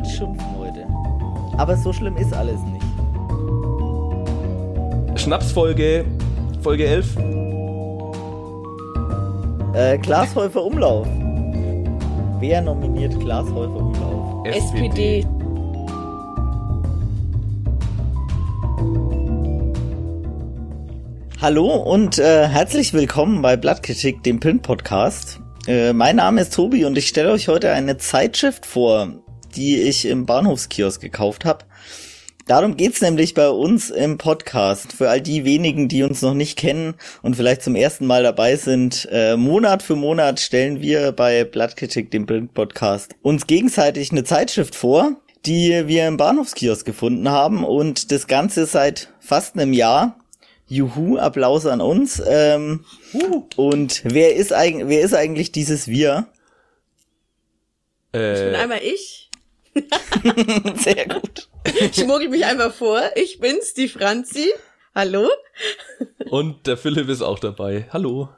wollte schimpfen heute. Aber so schlimm ist alles nicht. Schnapsfolge, Folge 11. Äh, Glashäufer Umlauf. Wer nominiert Glashäufer Umlauf? SPD. Hallo und äh, herzlich willkommen bei Blattkritik, dem Print-Podcast. Äh, mein Name ist Tobi und ich stelle euch heute eine Zeitschrift vor, die ich im Bahnhofskiosk gekauft habe. Darum geht's nämlich bei uns im Podcast. Für all die wenigen, die uns noch nicht kennen und vielleicht zum ersten Mal dabei sind, äh, Monat für Monat stellen wir bei Blattkritik, dem Print-Podcast, uns gegenseitig eine Zeitschrift vor, die wir im Bahnhofskiosk gefunden haben und das Ganze seit fast einem Jahr Juhu, Applaus an uns. Ähm, Uh. Und wer ist, eigentlich, wer ist eigentlich dieses Wir? Ich bin Äh, einmal ich. Sehr gut. Ich schmuggel mich einfach vor. Ich bin's, die Franzi. Hallo? und der Philipp ist auch dabei. Hallo.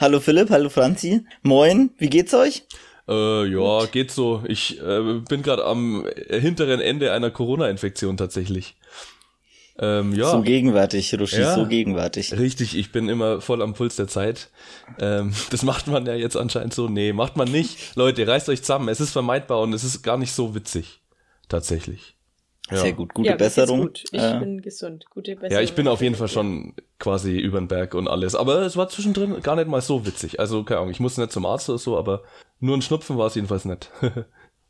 Hallo Philipp, hallo Franzi. Moin, wie geht's euch? Äh, ja, geht so. Ich äh, bin gerade am hinteren Ende einer Corona-Infektion tatsächlich. Ähm, ja, So gegenwärtig, Ruschi, Ja. so gegenwärtig. richtig. Ich bin immer voll am Puls der Zeit. Ähm, das macht man ja jetzt anscheinend so. Nee, macht man nicht. Leute, reißt euch zusammen. Es ist vermeidbar und es ist gar nicht so witzig. Tatsächlich. Ja. Sehr gut, gute ja, Besserung. Gut. Ich Äh, bin gesund. Gute Besserung. Ja, ich bin auf jeden Fall schon quasi über den Berg und alles. Aber es war zwischendrin gar nicht mal so witzig. Also, keine Ahnung, ich musste nicht zum Arzt oder so, aber nur ein Schnupfen war es jedenfalls nicht.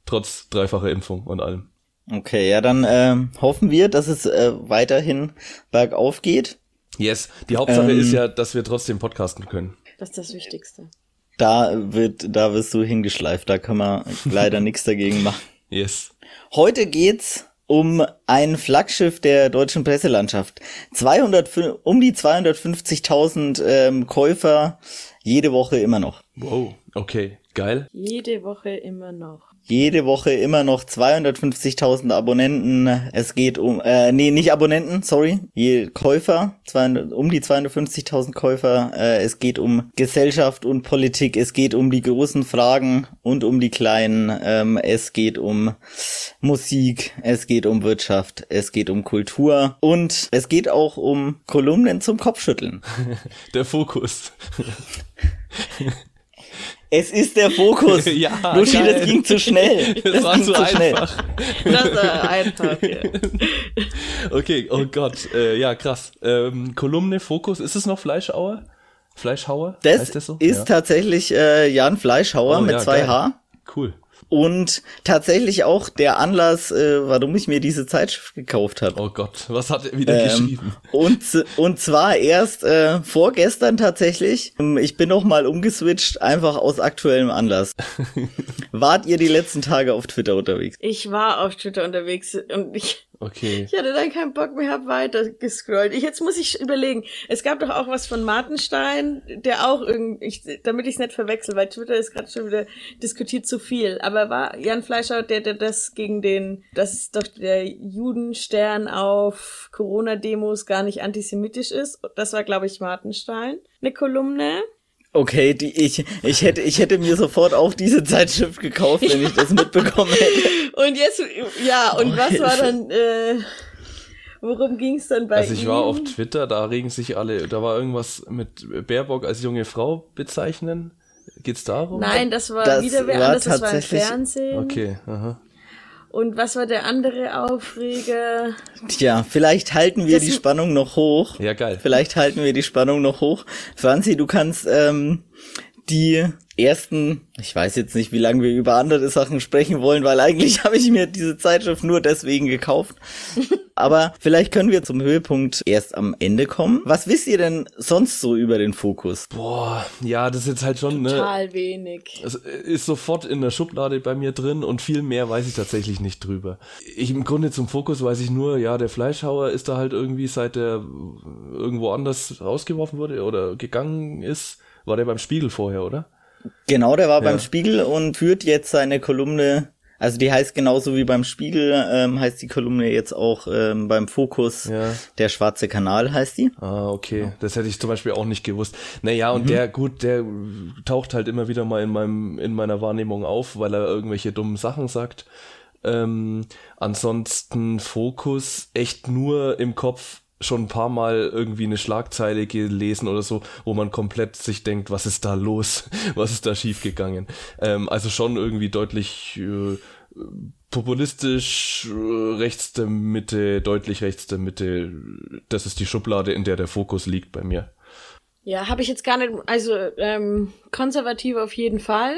Trotz dreifacher Impfung und allem. Okay, ja, dann ähm, hoffen wir, dass es äh, weiterhin bergauf geht. Yes, die Hauptsache Ähm. ist ja, dass wir trotzdem podcasten können. Das ist das Wichtigste. Da wird, da wirst du hingeschleift, da kann man leider nichts dagegen machen. Yes. Heute geht's um ein Flaggschiff der deutschen Presselandschaft. 200, um die 250.000 ähm, Käufer jede Woche immer noch. Wow, okay, geil. Jede Woche immer noch. Jede Woche immer noch 250.000 Abonnenten. Es geht um, äh, nee, nicht Abonnenten, sorry, je Käufer, 200, um die 250.000 Käufer. Äh, es geht um Gesellschaft und Politik. Es geht um die großen Fragen und um die kleinen. Ähm, es geht um Musik. Es geht um Wirtschaft. Es geht um Kultur und es geht auch um Kolumnen zum Kopfschütteln. Der Fokus. Es ist der Fokus. Ja, Lushi, geil. das ging zu schnell. Das, war ging zu zu schnell. einfach. Das war einfach. Ja. Okay, oh Gott, äh, ja, krass. Ähm, Kolumne, Fokus, ist es noch Fleischhauer? Fleischhauer? Das, heißt das so? ist ja. tatsächlich äh, Jan Fleischhauer Oh, mit ja, zwei geil. H. Cool. Und tatsächlich auch der Anlass, äh, warum ich mir diese Zeitschrift gekauft habe. Oh Gott, was hat er wieder Ähm, geschrieben? und, und zwar erst äh, vorgestern tatsächlich. Ähm, Ich bin noch mal umgeswitcht, einfach aus aktuellem Anlass. Wart ihr die letzten Tage auf Twitter unterwegs? Ich war auf Twitter unterwegs und ich, Okay. ich hatte dann keinen Bock mehr, hab weiter gescrollt. Ich, jetzt muss ich überlegen. Es gab doch auch was von Martenstein, der auch irgendwie, ich, damit ich es nicht verwechsel, weil Twitter ist gerade schon wieder diskutiert zu viel. Aber war Jan Fleischer, der, der das gegen den, dass doch der Judenstern auf Corona-Demos gar nicht antisemitisch ist. Das war, glaube ich, Martenstein. Eine Kolumne. Okay, die, ich, ich, hätte, ich hätte mir sofort auch diese Zeitschrift gekauft, wenn ich das mitbekommen hätte. Und jetzt, ja, und Oh, was war Hilfe. dann, äh, worum ging's dann bei Also ich war ihm? auf Twitter, da regen sich alle, da war irgendwas mit Baerbock als junge Frau bezeichnen. Geht's darum? Nein, das war Das wieder wer war anderes, das war im tatsächlich- Fernsehen. Okay, aha. Und was war der andere Aufreger? Tja, vielleicht halten wir Das die Spannung noch hoch. Ja, geil. Vielleicht halten wir die Spannung noch hoch. Franzi, du kannst ähm, die ersten, ich weiß jetzt nicht, wie lange wir über andere Sachen sprechen wollen, weil eigentlich habe ich mir diese Zeitschrift nur deswegen gekauft. Aber vielleicht können wir zum Höhepunkt erst am Ende kommen. Was wisst ihr denn sonst so über den Fokus? Boah, ja, das ist jetzt halt schon, ne, Total wenig. es ist sofort in der Schublade bei mir drin und viel mehr weiß ich tatsächlich nicht drüber. Ich im Grunde zum Fokus weiß ich nur, ja, der Fleischhauer ist da halt irgendwie seit der irgendwo anders rausgeworfen wurde oder gegangen ist, war der beim Spiegel vorher, oder? Genau, der war Ja. beim Spiegel und führt jetzt seine Kolumne. Also die heißt genauso wie beim Spiegel, ähm, heißt die Kolumne jetzt auch ähm, beim Fokus. Ja. Der schwarze Kanal heißt die. Ah, okay. Das hätte ich zum Beispiel auch nicht gewusst. Naja, und der, gut, der taucht halt immer wieder mal in meinem, in meiner Wahrnehmung auf, weil er irgendwelche dummen Sachen sagt. Ähm, ansonsten Fokus echt nur im Kopf schon ein paar Mal irgendwie eine Schlagzeile gelesen oder so, wo man komplett sich denkt, was ist da los? Was ist da schiefgegangen? Ähm, also schon irgendwie deutlich äh, populistisch äh, rechts der Mitte, deutlich rechts der Mitte. Das ist die Schublade, in der der Fokus liegt bei mir. Ja, habe ich jetzt gar nicht, also ähm, konservativ auf jeden Fall.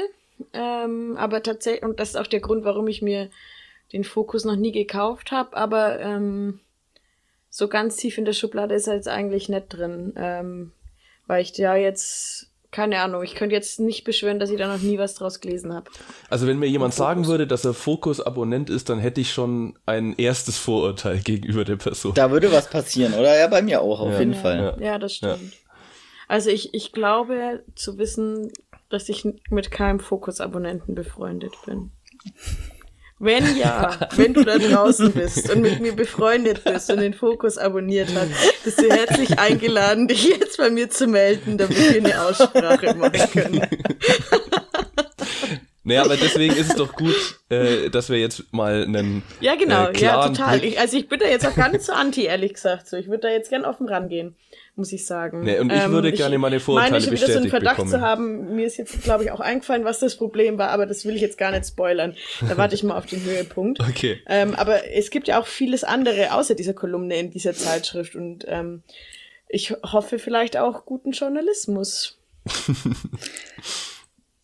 Ähm, aber tatsächlich, und das ist auch der Grund, warum ich mir den Fokus noch nie gekauft habe, aber ähm, so ganz tief in der Schublade ist er jetzt eigentlich nicht drin. Ähm, weil ich ja jetzt, keine Ahnung, ich könnte jetzt nicht beschwören, dass ich da noch nie was draus gelesen habe. Also wenn mir jemand sagen würde, dass er Fokus-Abonnent ist, dann hätte ich schon ein erstes Vorurteil gegenüber der Person. Da würde was passieren, oder? Ja, bei mir auch, auf Ja. jeden Ja. Fall. Ja, das stimmt. Also ich, ich glaube zu wissen, dass ich mit keinem Fokus-Abonnenten befreundet bin. Wenn ja, wenn du da draußen bist und mit mir befreundet bist und den Fokus abonniert hast, bist du herzlich eingeladen, dich jetzt bei mir zu melden, damit wir eine Aussprache machen können. Naja, aber deswegen ist es doch gut, äh, dass wir jetzt mal einen Ja, genau, äh, ja, total. Ich, also ich bin da jetzt auch gar nicht so anti, ehrlich gesagt. So, ich würde da jetzt gern offen rangehen, muss ich sagen. Ähm, Nee, und ich würde gerne meine Vorurteile meine schon wieder so einen bestätigt Verdacht bekommen. zu haben. Mir ist jetzt, glaube ich, auch eingefallen, was das Problem war, aber das will ich jetzt gar nicht spoilern. Da warte ich mal auf den Höhepunkt. Okay. Ähm, aber es gibt ja auch vieles andere außer dieser Kolumne in dieser Zeitschrift und ähm, ich hoffe vielleicht auch guten Journalismus.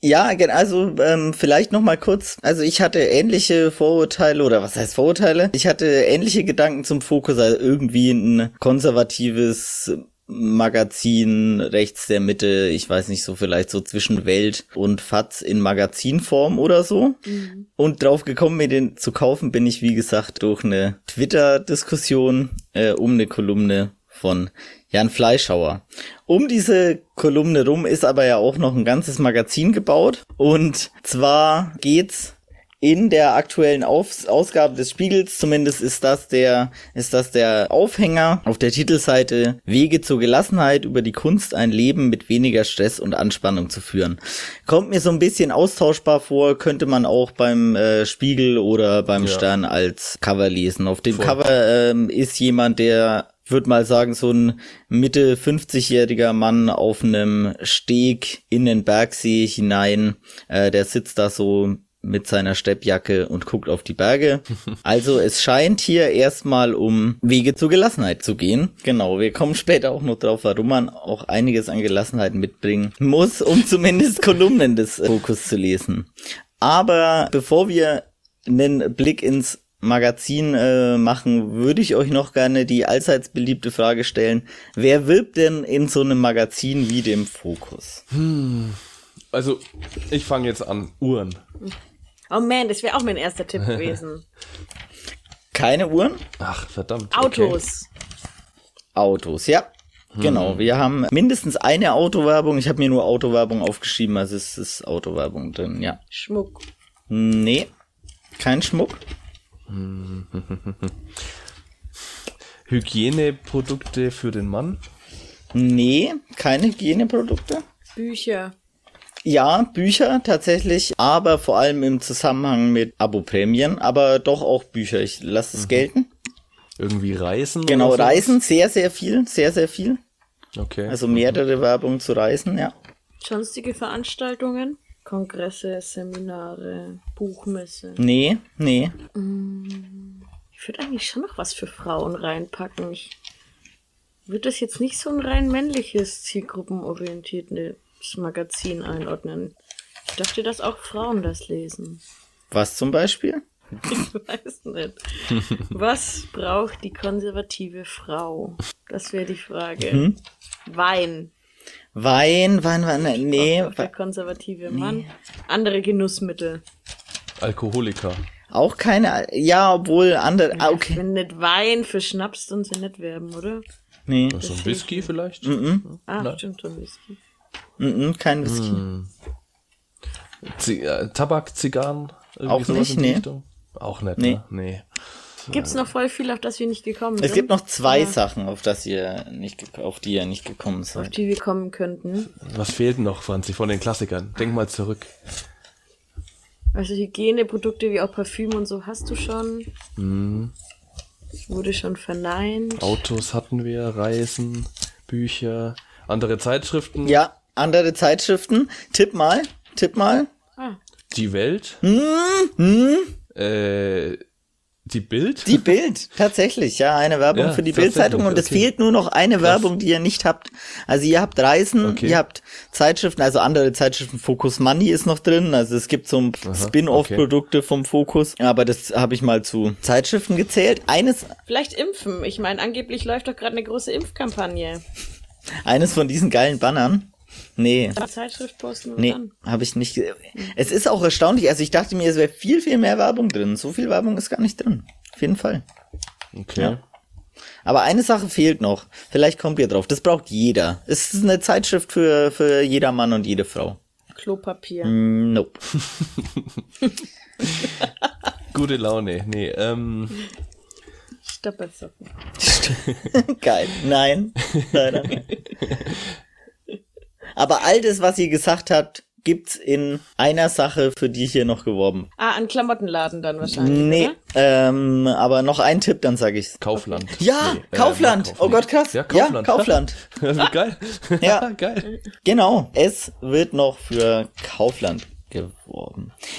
Ja, also ähm, vielleicht noch mal kurz. Also ich hatte ähnliche Vorurteile oder was heißt Vorurteile? Ich hatte ähnliche Gedanken zum Fokus, also irgendwie ein konservatives Magazin rechts der Mitte, ich weiß nicht so vielleicht so zwischen Welt und Fatz in Magazinform oder so. Und drauf gekommen, mir den zu kaufen, bin ich wie gesagt durch eine Twitter-Diskussion äh, um eine Kolumne von Jan Fleischhauer. Um diese Kolumne rum ist aber ja auch noch ein ganzes Magazin gebaut. Und zwar geht's in der aktuellen Auf Ausgabe des Spiegels, zumindest ist das der, ist das der Aufhänger auf der Titelseite Wege zur Gelassenheit über die Kunst, ein Leben mit weniger Stress und Anspannung zu führen. Kommt mir so ein bisschen austauschbar vor, könnte man auch beim äh, Spiegel oder beim Ja. Stern als Cover lesen. Auf dem Voll. Cover ähm, ist jemand, der würde mal sagen, so ein Mitte 50-jähriger Mann auf einem Steg in den Bergsee hinein. Äh, der sitzt da so mit seiner Steppjacke und guckt auf die Berge. Also es scheint hier erstmal um Wege zur Gelassenheit zu gehen. Genau, wir kommen später auch noch drauf, warum man auch einiges an Gelassenheit mitbringen muss, um zumindest Kolumnen des Fokus zu lesen. Aber bevor wir einen Blick ins Magazin äh, machen, würde ich euch noch gerne die allseits beliebte Frage stellen. Wer wirbt denn in so einem Magazin wie dem Fokus? Also, ich fange jetzt an. Uhren. Oh man, das wäre auch mein erster Tipp gewesen. Keine Uhren? Ach, verdammt. okay. Autos. Autos, ja. Genau, wir haben mindestens eine Autowerbung. Ich habe mir nur Autowerbung aufgeschrieben, also es ist Autowerbung drin, ja. Schmuck. Nee, kein Schmuck. Hygieneprodukte für den Mann. Nee, keine Hygieneprodukte. Bücher. Ja, Bücher tatsächlich, aber vor allem im Zusammenhang mit Abo-Prämien, aber doch auch Bücher. Ich lasse es gelten. Irgendwie Reisen. Genau, oder sowas? Reisen, sehr, sehr viel, sehr, sehr viel. Okay. Also mehrere Werbung zu Reisen, ja. Sonstige Veranstaltungen. Kongresse, Seminare, Buchmesse. Nee, nee. Ich würde eigentlich schon noch was für Frauen reinpacken. Ich würde das jetzt nicht so ein rein männliches, zielgruppenorientiertes Magazin einordnen. Ich dachte, dass auch Frauen das lesen. Was zum Beispiel? Ich weiß nicht. Was braucht die konservative Frau? Das wäre die Frage. Wein. Wein, Wein, Wein, nee. Der konservative Mann. Andere Genussmittel. Alkoholiker. Auch keine, ja, obwohl andere, ah, okay. Wenn nicht Wein für Schnaps, dann sie nicht werben, oder? Nee, So ein Whisky vielleicht? Ah, Nein. stimmt, so ein Whisky. mm, mm, kein Whisky. Zi äh, Tabak, Zigarren? Irgendwie Auch nicht, nee. Richtung? Auch nicht, Nee. ne? Nee. Gibt's noch voll viel, auf das wir nicht gekommen Es sind? gibt noch zwei Ja. Sachen, auf das ihr nicht, auf die ihr nicht gekommen auf seid. die wir kommen könnten. Was fehlt noch, Franzi, von den Klassikern? Denk mal zurück. Also Hygieneprodukte wie auch Parfüm und so hast du schon. Mhm. Wurde schon verneint. Autos hatten wir, Reisen, Bücher, andere Zeitschriften. Ja, andere Zeitschriften. Tipp mal, tipp mal. Ah, Die Welt. Hm, Äh, die Bild. Die Bild, tatsächlich, ja, eine Werbung Ja, für die Bildzeitung und es okay. fehlt nur noch eine Krass. Werbung, die ihr nicht habt. Also ihr habt Reisen, Okay. ihr habt Zeitschriften, also andere Zeitschriften, Focus Money ist noch drin, also es gibt so Spin-off-Produkte vom Focus, aber das habe ich mal zu Zeitschriften gezählt. Eines, vielleicht impfen. Ich meine, angeblich läuft doch gerade eine große Impfkampagne. eines von diesen geilen Bannern. Nee, Die Zeitschrift posten nee, habe ich nicht. Es ist auch erstaunlich, also ich dachte mir, es wäre viel, viel mehr Werbung drin. So viel Werbung ist gar nicht drin. Auf jeden Fall. Okay. Ja. Aber eine Sache fehlt noch. Vielleicht kommt ihr drauf. Das braucht jeder. Es ist eine Zeitschrift für, für jeder Mann und jede Frau. Klopapier. Mm, Nope. Gute Laune. Nee, ähm, Stoppersocken. Geil. Nein. Leider nein. Aber all das, was ihr gesagt habt, gibt's in einer Sache, für die ich hier noch geworben. Ah, an Klamottenladen dann wahrscheinlich. Nee, Oder? ähm, aber noch ein Tipp, dann sag ich's. Kaufland. Ja, Nee, äh, Kaufland. Kaufland. Oh Gott, krass. Ja, Kaufland. Ja, Kaufland. Wie geil. Ja. geil. Genau, es wird noch für Kaufland geworben.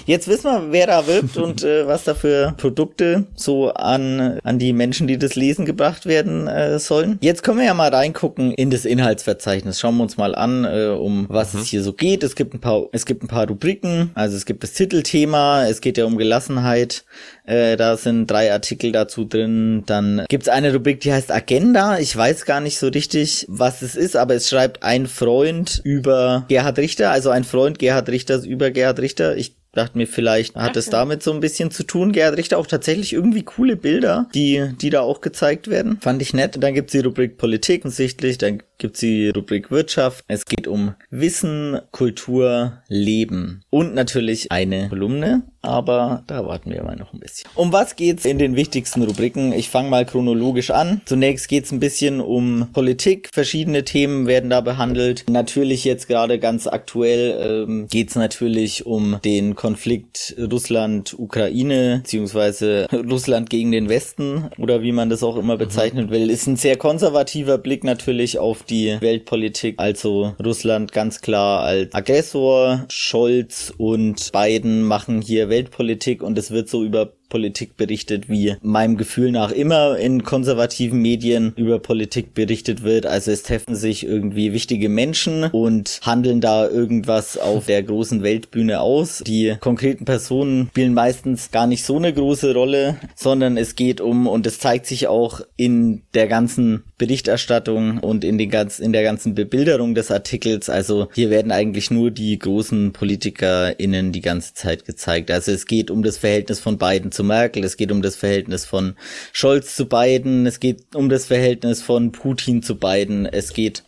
Jetzt wissen wir, wer da wirbt und äh, was da für Produkte so an, an die Menschen, die das lesen, gebracht werden äh, sollen. Jetzt können wir ja mal reingucken in das Inhaltsverzeichnis. Schauen wir uns mal an, äh, um was es hier so geht. Es gibt ein paar, es gibt ein paar Rubriken. Also es gibt das Titelthema. Es geht ja um Gelassenheit. Äh, da sind drei Artikel dazu drin. Dann gibt's eine Rubrik, die heißt Agenda. Ich weiß gar nicht so richtig, was es ist, aber es schreibt ein Freund über Gerhard Richter, also ein Freund Gerhard Richters über Gerhard Richter. Ich dachte mir, vielleicht hat es damit so ein bisschen zu tun. Gerhard Richter auch tatsächlich irgendwie coole Bilder, die, die da auch gezeigt werden. Fand ich nett. Dann gibt's die Rubrik Politik offensichtlich. Dann gibt's die Rubrik Wirtschaft. Es geht um Wissen, Kultur, Leben. Und natürlich eine Kolumne. Aber da warten wir mal noch ein bisschen. Um was geht's in den wichtigsten Rubriken? Ich fange mal chronologisch an. Zunächst geht's ein bisschen um Politik. Verschiedene Themen werden da behandelt. Natürlich jetzt gerade ganz aktuell ähm, geht's natürlich um den Konflikt Russland-Ukraine, beziehungsweise Russland gegen den Westen oder wie man das auch immer bezeichnen will. Ist ein sehr konservativer Blick natürlich auf die Weltpolitik. Also Russland ganz klar als Aggressor. Scholz und Biden machen hier Weltpolitik und es wird so über Politik berichtet, wie meinem Gefühl nach immer in konservativen Medien über Politik berichtet wird. Also es treffen sich irgendwie wichtige Menschen und handeln da irgendwas auf der großen Weltbühne aus. Die konkreten Personen spielen meistens gar nicht so eine große Rolle, sondern es geht um, und es zeigt sich auch in der ganzen Berichterstattung und in, den ganz, in der ganzen Bebilderung des Artikels. Also hier werden eigentlich nur die großen PolitikerInnen die ganze Zeit gezeigt. Also es geht um das Verhältnis von Biden zu Merkel, es geht um das Verhältnis von Scholz zu Biden, es geht um das Verhältnis von Putin zu Biden, es geht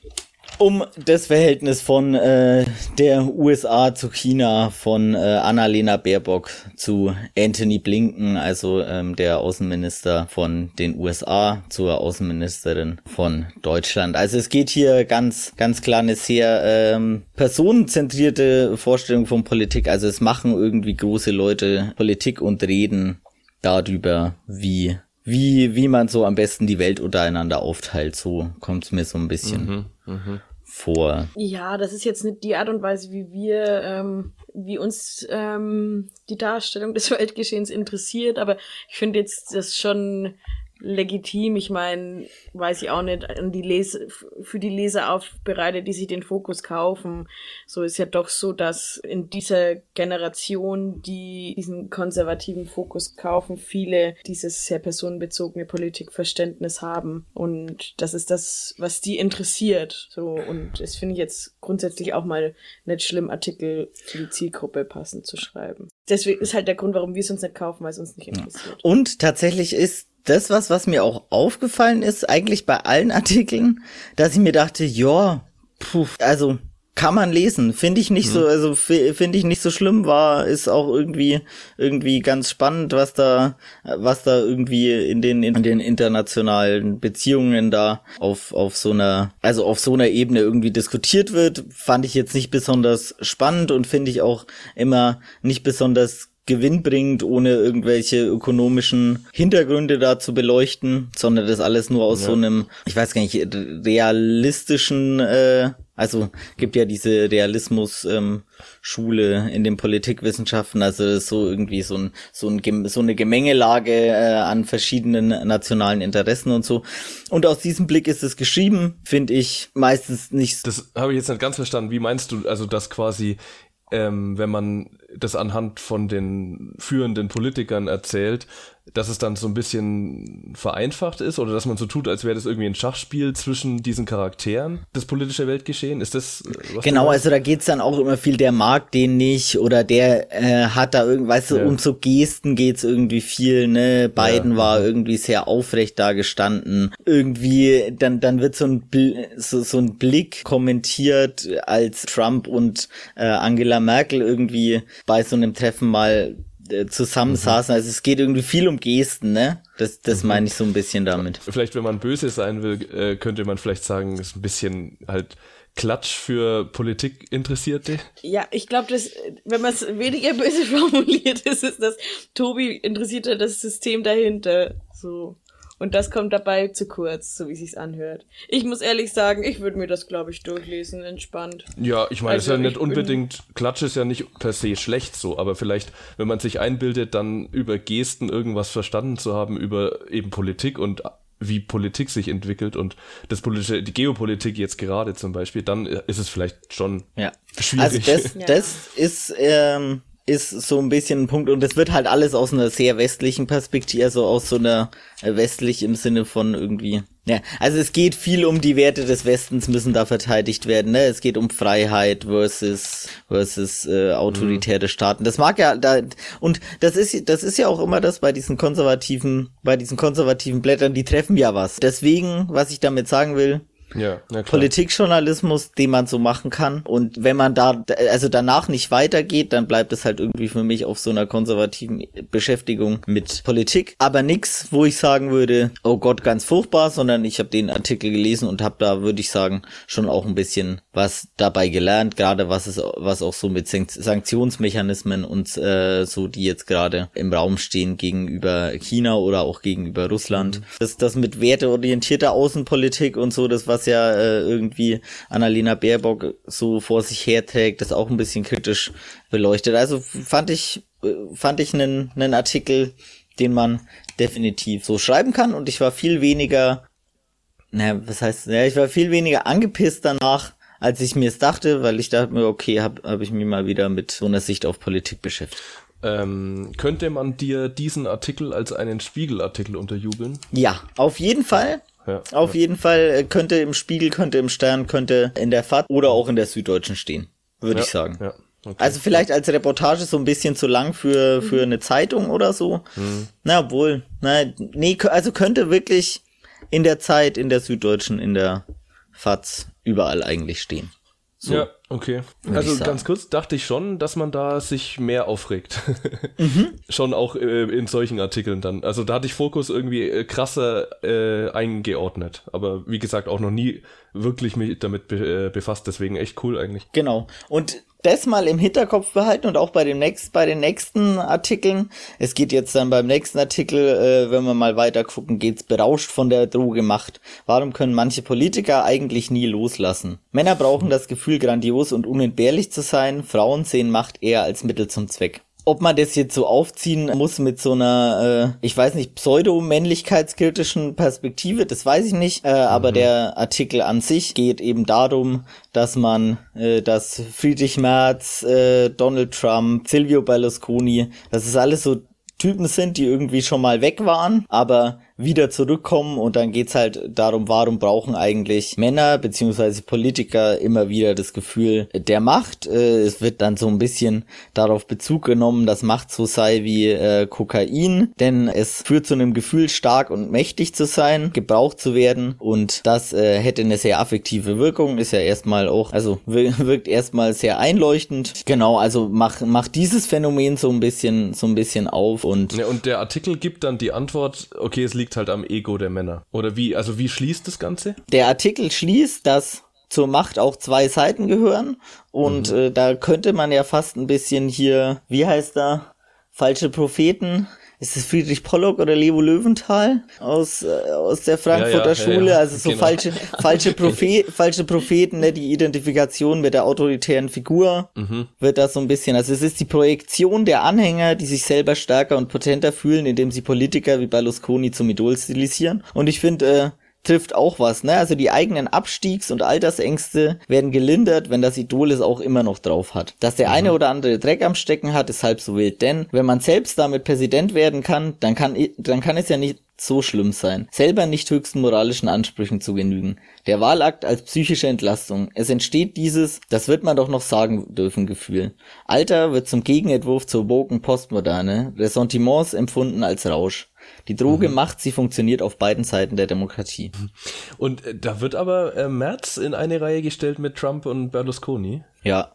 um das Verhältnis von äh, der USA zu China, von äh, Annalena Baerbock zu Anthony Blinken, also ähm, der Außenminister von den USA zur Außenministerin von Deutschland. Also es geht hier ganz, ganz klar eine sehr ähm, personenzentrierte Vorstellung von Politik. Also es machen irgendwie große Leute Politik und reden darüber, wie wie, wie man so am besten die Welt untereinander aufteilt. So kommt es mir so ein bisschen vor. Ja, das ist jetzt nicht die Art und Weise, wie wir, ähm, wie uns ähm, die Darstellung des Weltgeschehens interessiert, aber ich finde jetzt das schon legitim. Ich meine, weiß ich auch nicht, die Lese, für die Leser aufbereitet, die sich den Fokus kaufen. So ist ja doch so, dass in dieser Generation, die diesen konservativen Fokus kaufen, viele dieses sehr personenbezogene Politikverständnis haben. Und das ist das, was die interessiert. So, und das finde ich jetzt grundsätzlich auch mal nicht schlimm, Artikel für die Zielgruppe passend zu schreiben. Deswegen ist halt der Grund, warum wir es uns nicht kaufen, weil es uns nicht interessiert. Und tatsächlich ist das was, was mir auch aufgefallen ist, eigentlich bei allen Artikeln, dass ich mir dachte, ja, puh, also kann man lesen, finde ich nicht so, also fi- finde ich nicht so schlimm, war ist auch irgendwie irgendwie ganz spannend, was da was da irgendwie in den in den internationalen Beziehungen da auf auf so einer also auf so einer Ebene irgendwie diskutiert wird, fand ich jetzt nicht besonders spannend und finde ich auch immer nicht besonders gewinnbringend, ohne irgendwelche ökonomischen Hintergründe da zu beleuchten, sondern das alles nur aus ja. so einem, ich weiß gar nicht, realistischen, äh, also gibt ja diese Realismus ähm, Schule in den Politikwissenschaften, also das ist so irgendwie so ein so ein so eine Gemengelage äh, an verschiedenen nationalen Interessen und so. Und aus diesem Blick ist es geschrieben, finde ich meistens nicht. Das habe ich jetzt nicht ganz verstanden. Wie meinst du, also dass quasi ähm, wenn man das anhand von den führenden Politikern erzählt, dass es dann so ein bisschen vereinfacht ist oder dass man so tut, als wäre das irgendwie ein Schachspiel zwischen diesen Charakteren, das politische Weltgeschehen. Ist das äh, was Genau, also da geht's dann auch immer viel, der mag den nicht oder der äh, hat da irgendwie, weißt du, ja. um so Gesten geht's irgendwie viel, ne? Biden ja. war irgendwie sehr aufrecht da gestanden. Irgendwie, dann, dann wird so ein, so, so ein Blick kommentiert, als Trump und äh, Angela Merkel irgendwie bei so einem Treffen mal äh, zusammensaßen. Mhm. Also es geht irgendwie viel um Gesten, ne? Das, das mhm. meine ich so ein bisschen damit. Vielleicht, wenn man böse sein will, äh, könnte man vielleicht sagen, ist ein bisschen halt Klatsch für Politikinteressierte? Ja, ich glaube, dass, wenn man es weniger böse formuliert, ist es, dass Tobi interessiert hat das System dahinter. So. Und das kommt dabei zu kurz, so wie sich's anhört. Ich muss ehrlich sagen, ich würde mir das, glaube ich, durchlesen, entspannt. Ja, ich meine, also, ist ja nicht unbedingt, Klatsch ist ja nicht per se schlecht so, aber vielleicht, wenn man sich einbildet, dann über Gesten irgendwas verstanden zu haben, über eben Politik und wie Politik sich entwickelt und das politische, die Geopolitik jetzt gerade zum Beispiel, dann ist es vielleicht schon ja. schwierig. Also das, das ist ähm, ist so ein bisschen ein Punkt und es wird halt alles aus einer sehr westlichen Perspektive, also aus so einer äh, westlich im Sinne von irgendwie. Ja, also es geht viel um die Werte des Westens müssen da verteidigt werden. Ne? Es geht um Freiheit versus versus äh, autoritäre mhm. Staaten. Das mag ja da und das ist das ist ja auch immer das bei diesen konservativen bei diesen konservativen Blättern. Die treffen ja was. Deswegen, was ich damit sagen will, ja. Politikjournalismus, den man so machen kann. Und wenn man da, also danach nicht weitergeht, dann bleibt es halt irgendwie für mich auf so einer konservativen Beschäftigung mit Politik. Aber nix, wo ich sagen würde, oh Gott, ganz furchtbar, sondern ich habe den Artikel gelesen und habe da, würde ich sagen, schon auch ein bisschen was dabei gelernt, gerade was es, was auch so mit Sanktionsmechanismen und äh, so, die jetzt gerade im Raum stehen gegenüber China oder auch gegenüber Russland. Mhm. Das, das mit werteorientierter Außenpolitik und so, das was was ja äh, irgendwie Annalena Baerbock so vor sich herträgt, das auch ein bisschen kritisch beleuchtet. Also fand ich, äh, fand ich einen, einen Artikel, den man definitiv so schreiben kann und ich war viel weniger, naja, was heißt, ja, ich war viel weniger angepisst danach, als ich mir es dachte, weil ich dachte mir, okay, habe hab ich mich mal wieder mit so einer Sicht auf Politik beschäftigt. Ähm, könnte man dir diesen Artikel als einen Spiegelartikel unterjubeln? Ja, auf jeden Fall. Ja, Auf ja. jeden Fall äh, könnte im Spiegel, könnte im Stern, könnte in der FAT oder auch in der Süddeutschen stehen, würde ja, ich sagen. Ja, okay. Also vielleicht als Reportage so ein bisschen zu lang für, für eine Zeitung oder so. Mhm. Na, obwohl, na, nee, also könnte wirklich in der Zeit, in der Süddeutschen, in der FAZ überall eigentlich stehen. So. Ja, okay. Also ganz kurz dachte ich schon, dass man da sich mehr aufregt. Mhm. schon auch äh, in solchen Artikeln dann. Also da hatte ich Fokus irgendwie äh, krasser äh, eingeordnet. Aber wie gesagt, auch noch nie wirklich mich damit be äh, befasst. Deswegen echt cool eigentlich. Genau. Und das mal im Hinterkopf behalten und auch bei dem nächsten, bei den nächsten Artikeln. Es geht jetzt dann beim nächsten Artikel, äh, wenn wir mal weiter gucken, geht's berauscht von der Droge Macht. Warum können manche Politiker eigentlich nie loslassen? Männer brauchen das Gefühl, grandios und unentbehrlich zu sein. Frauen sehen Macht eher als Mittel zum Zweck. Ob man das jetzt so aufziehen muss mit so einer, äh, ich weiß nicht, pseudo-männlichkeitskritischen Perspektive, das weiß ich nicht. Äh, aber mhm. der Artikel an sich geht eben darum, dass man, äh, dass Friedrich Merz, äh, Donald Trump, Silvio Berlusconi, das ist alles so Typen sind, die irgendwie schon mal weg waren, aber wieder zurückkommen und dann geht's halt darum, warum brauchen eigentlich Männer beziehungsweise Politiker immer wieder das Gefühl der Macht. Äh, es wird dann so ein bisschen darauf Bezug genommen, dass Macht so sei wie äh, Kokain, denn es führt zu einem Gefühl, stark und mächtig zu sein, gebraucht zu werden und das äh, hätte eine sehr affektive Wirkung, ist ja erstmal auch, also wirkt erstmal sehr einleuchtend. Genau, also macht macht dieses Phänomen so ein bisschen so ein bisschen auf und ja, und der Artikel gibt dann die Antwort, okay, es liegt liegt halt am Ego der Männer. Oder wie, also wie schließt das Ganze? Der Artikel schließt, dass zur Macht auch zwei Seiten gehören und mhm. äh, da könnte man ja fast ein bisschen hier, wie heißt da, falsche Propheten. Ist es Friedrich Pollock oder Leo Löwenthal aus, äh, aus der Frankfurter Ja, ja, Schule? ja. Also so Genau. falsche, falsche, Prophe falsche Propheten, ne? die Identifikation mit der autoritären Figur Mhm. wird das so ein bisschen. Also es ist die Projektion der Anhänger, die sich selber stärker und potenter fühlen, indem sie Politiker wie Berlusconi zum Idol stilisieren. Und ich finde, äh, trifft auch was, ne? Also die eigenen Abstiegs- und Altersängste werden gelindert, wenn das Idol es auch immer noch drauf hat. Dass der eine oder andere Dreck am Stecken hat, ist halb so wild, denn wenn man selbst damit Präsident werden kann, dann kann, dann kann es ja nicht so schlimm sein, selber nicht höchsten moralischen Ansprüchen zu genügen. Der Wahlakt als psychische Entlastung. Es entsteht dieses, das wird man doch noch sagen dürfen, Gefühl. Alter wird zum Gegenentwurf zur woken Postmoderne, Ressentiments empfunden als Rausch. Die Droge macht, sie funktioniert auf beiden Seiten der Demokratie. Und äh, da wird aber äh, Merz in eine Reihe gestellt mit Trump und Berlusconi. Ja.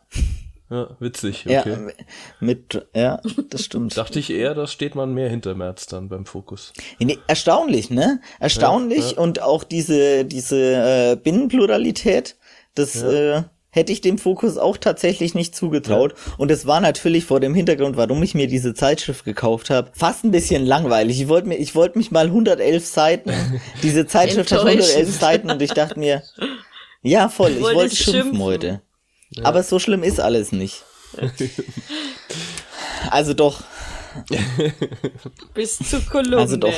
Ja, witzig, Ja, okay. mit, ja, das stimmt. Dachte ich eher, da steht man mehr hinter Merz dann beim Fokus. Nee, erstaunlich, ne? Erstaunlich Ja, und auch diese, diese äh, Binnenpluralität, das äh, hätte ich dem Fokus auch tatsächlich nicht zugetraut. Und es war natürlich vor dem Hintergrund, warum ich mir diese Zeitschrift gekauft habe, fast ein bisschen langweilig. Ich wollte mir, ich wollte mich mal 111 Seiten, diese Zeitschrift hat 111 Enttäuschend. Seiten und ich dachte mir, ja voll, ich wolltest wollte schimpfen, schimpfen. heute. Aber so schlimm ist alles nicht. Also doch, Bis zur Kolumne. Also doch,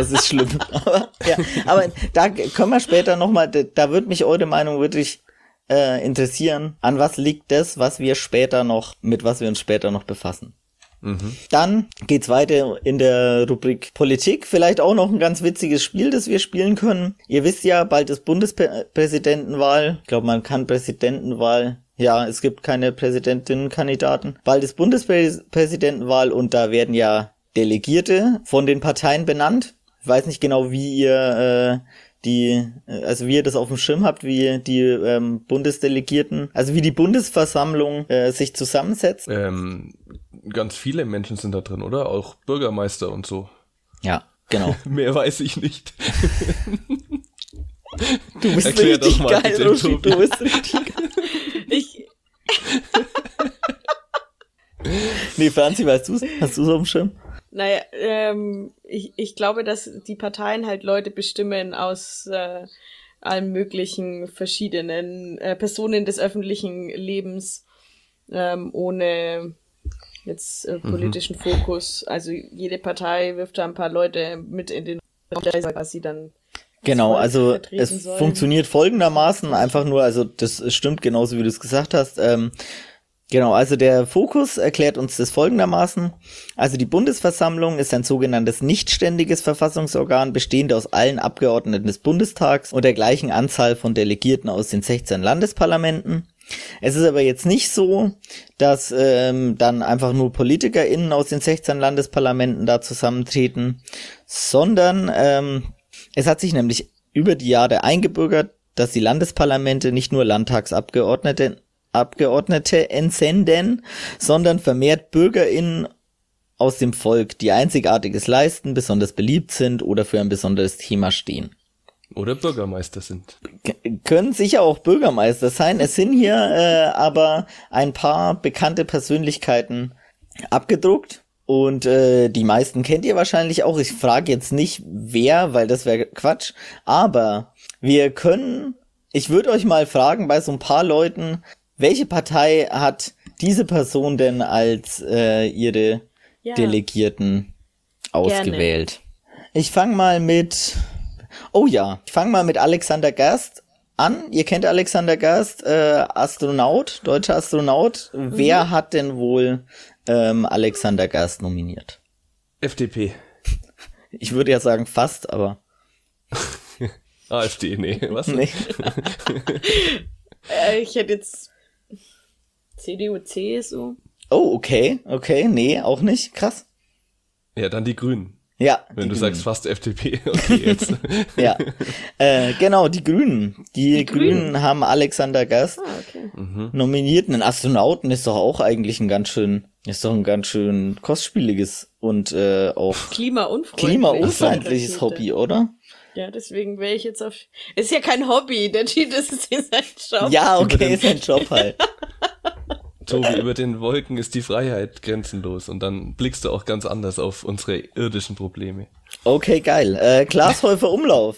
es ist schlimm. aber, ja, aber da können wir später nochmal, da, da wird mich eure Meinung wirklich äh, interessieren. An was liegt das, was wir später noch, mit was wir uns später noch befassen? Dann geht's weiter in der Rubrik Politik. Vielleicht auch noch ein ganz witziges Spiel, das wir spielen können. Ihr wisst ja, bald ist Bundespräsidentenwahl. Ich glaube, man kann Präsidentenwahl. Ja, es gibt keine Präsidentinnenkandidaten. Bald ist Bundespräsidentenwahl und da werden ja Delegierte von den Parteien benannt. Ich weiß nicht genau, wie ihr äh, die, äh, also wie ihr das auf dem Schirm habt, wie die ähm, Bundesdelegierten, also wie die Bundesversammlung äh, sich zusammensetzt. Ähm, ganz viele Menschen sind da drin, oder? Auch Bürgermeister und so. Ja, genau. Mehr weiß ich nicht. Du bist Erklär doch richtig mal geil. Tobi. Du bist richtig geil. ich, Nee, Franzi, weißt du's? Hast du's auf dem Schirm? Naja, ähm, ich, ich glaube, dass die Parteien halt Leute bestimmen aus äh, allen möglichen verschiedenen äh, Personen des öffentlichen Lebens, ähm, ohne jetzt äh, politischen Fokus. Also jede Partei wirft da ein paar Leute mit in den was sie dann Genau, also es sollen. funktioniert folgendermaßen, einfach nur, also das stimmt genauso, wie du es gesagt hast. Ähm, genau, also der Fokus erklärt uns das folgendermaßen. Also die Bundesversammlung ist ein sogenanntes nichtständiges Verfassungsorgan, bestehend aus allen Abgeordneten des Bundestags und der gleichen Anzahl von Delegierten aus den 16 Landesparlamenten. Es ist aber jetzt nicht so, dass ähm, dann einfach nur PolitikerInnen aus den 16 Landesparlamenten da zusammentreten, sondern ähm, es hat sich nämlich über die Jahre eingebürgert, dass die Landesparlamente nicht nur Landtagsabgeordnete Abgeordnete entsenden, sondern vermehrt BürgerInnen aus dem Volk, die Einzigartiges leisten, besonders beliebt sind oder für ein besonderes Thema stehen. Oder Bürgermeister sind. K können sicher auch Bürgermeister sein. Es sind hier äh, aber ein paar bekannte Persönlichkeiten abgedruckt. Und äh, die meisten kennt ihr wahrscheinlich auch. Ich frage jetzt nicht wer, weil das wäre Quatsch. Aber wir können, ich würde euch mal fragen bei so ein paar Leuten, welche Partei hat diese Person denn als äh, ihre Ja. Delegierten ausgewählt? Ich fange mal mit, oh ja, ich fange mal mit Alexander Gerst an. Ihr kennt Alexander Gerst, äh, Astronaut, deutscher Astronaut. Wer hat denn wohl ähm, Alexander Gerst nominiert? FDP. Ich würde ja sagen fast, aber AfD, nee. Was? nee. Äh, ich hätte jetzt CDU, CSU. Oh, okay, okay, nee, auch nicht. Krass. Ja, dann die Grünen. Ja. Wenn du Grünen. sagst fast FDP. Okay, jetzt. Ja. äh, genau, die Grünen. Die, Die Grünen. Grünen. haben Alexander Gerst Ah, okay. nominiert. Ein Astronauten ist doch auch eigentlich ein ganz schön, ist doch ein ganz schön kostspieliges und äh, auch Klimaunfreundlich. klimaunfeindliches Hobby, oder? Ja, deswegen wäre ich jetzt auf. Es ist ja kein Hobby, der Titel ist sein Job. Ja, okay, ist ein Job halt. Tobi, über den Wolken ist die Freiheit grenzenlos und dann blickst du auch ganz anders auf unsere irdischen Probleme. Okay, geil. Äh, Glashäufer Umlauf.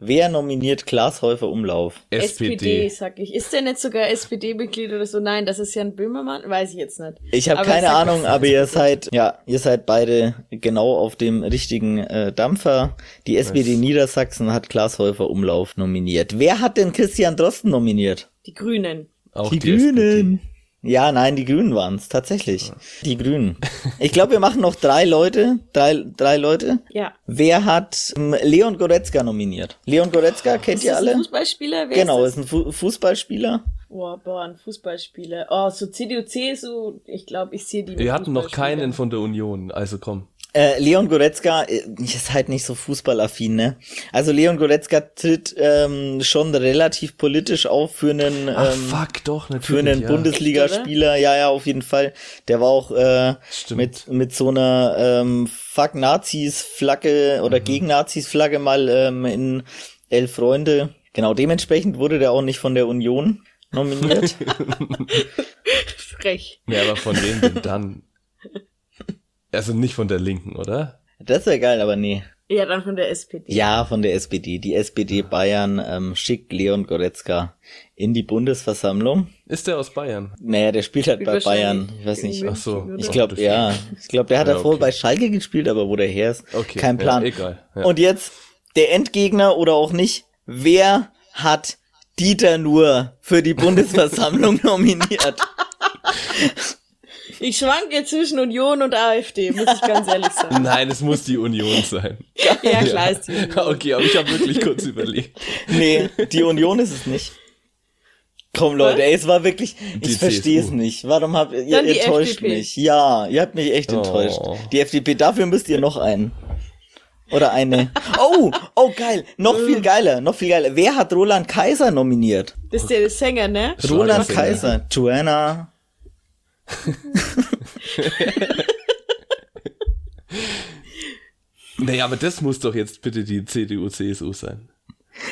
Wer nominiert Glashäufer Umlauf? SPD. SPD. sag ich. Ist der nicht sogar SPD-Mitglied oder so? Nein, das ist Jan Böhmermann. Weiß ich jetzt nicht. Ich habe keine Ahnung, aber ihr seid, ja, ihr seid beide genau auf dem richtigen äh, Dampfer. Die SPD Niedersachsen hat Glashäufer Umlauf nominiert. Wer hat denn Christian Drosten nominiert? Die Grünen. Auch die, die, Grünen. SPD. Ja, nein, die Grünen waren's tatsächlich. Die Grünen. Ich glaube, wir machen noch drei Leute. Drei, drei Leute. Ja. Wer hat ähm, Leon Goretzka nominiert? Leon Goretzka kennt Ist ihr das ein alle? Fußballspieler? Wer Genau, ist ist ein Fu Fußballspieler. Oh, boah, ein Fußballspieler. Oh, so CDU, CSU. Ich glaube, ich sehe die. Wir hatten noch keinen von der Union, also komm. Äh, Leon Goretzka äh, ist halt nicht so fußballaffin, ne? Also Leon Goretzka tritt ähm, schon relativ politisch auf für einen Ach ähm, fuck, doch, natürlich. für einen ja. Bundesligaspieler. Ja, ja, auf jeden Fall. Der war auch äh, Stimmt. mit mit so einer ähm, Fuck Nazis Flagge Mhm. oder gegen Nazis Flagge mal ähm, in Elf Freunde. Genau, dementsprechend wurde der auch nicht von der Union nominiert. Frech. Ja, aber von wem denn dann? Also nicht von der Linken, oder? das wäre geil, aber nee. Ja, dann von der SPD. Ja, von der SPD. Die SPD Bayern ähm, schickt Leon Goretzka in die Bundesversammlung. Ist der aus Bayern? Naja, der spielt halt bei Bayern. Ich weiß nicht. Ach so. Ich glaube, ja. Ich glaube, der hat Ja, davor okay. bei Schalke gespielt, aber wo der her ist, Okay, kein Plan. Ja, egal. Ja. Und jetzt der Endgegner oder auch nicht. Wer hat Dieter nur für die Bundesversammlung nominiert? Ich schwanke zwischen Union und AfD, muss ich ganz ehrlich sagen. Nein, es muss die Union sein. Ja, klar ist die Union. Okay, aber ich habe wirklich kurz überlegt. Nee, die Union ist es nicht. Komm Leute, ey, es war wirklich, Die ich verstehe es nicht. Warum habt ihr, ihr Dann die enttäuscht FDP. mich? Ja, ihr habt mich echt Oh. enttäuscht. Die FDP, dafür müsst ihr noch einen. Oder eine. Oh, oh geil, noch viel geiler, noch viel geiler. Wer hat Roland Kaiser nominiert? Das ist der Sänger, ne? Roland. Kaiser, Joanna. Naja, aber das muss doch jetzt bitte die CDU-CSU sein.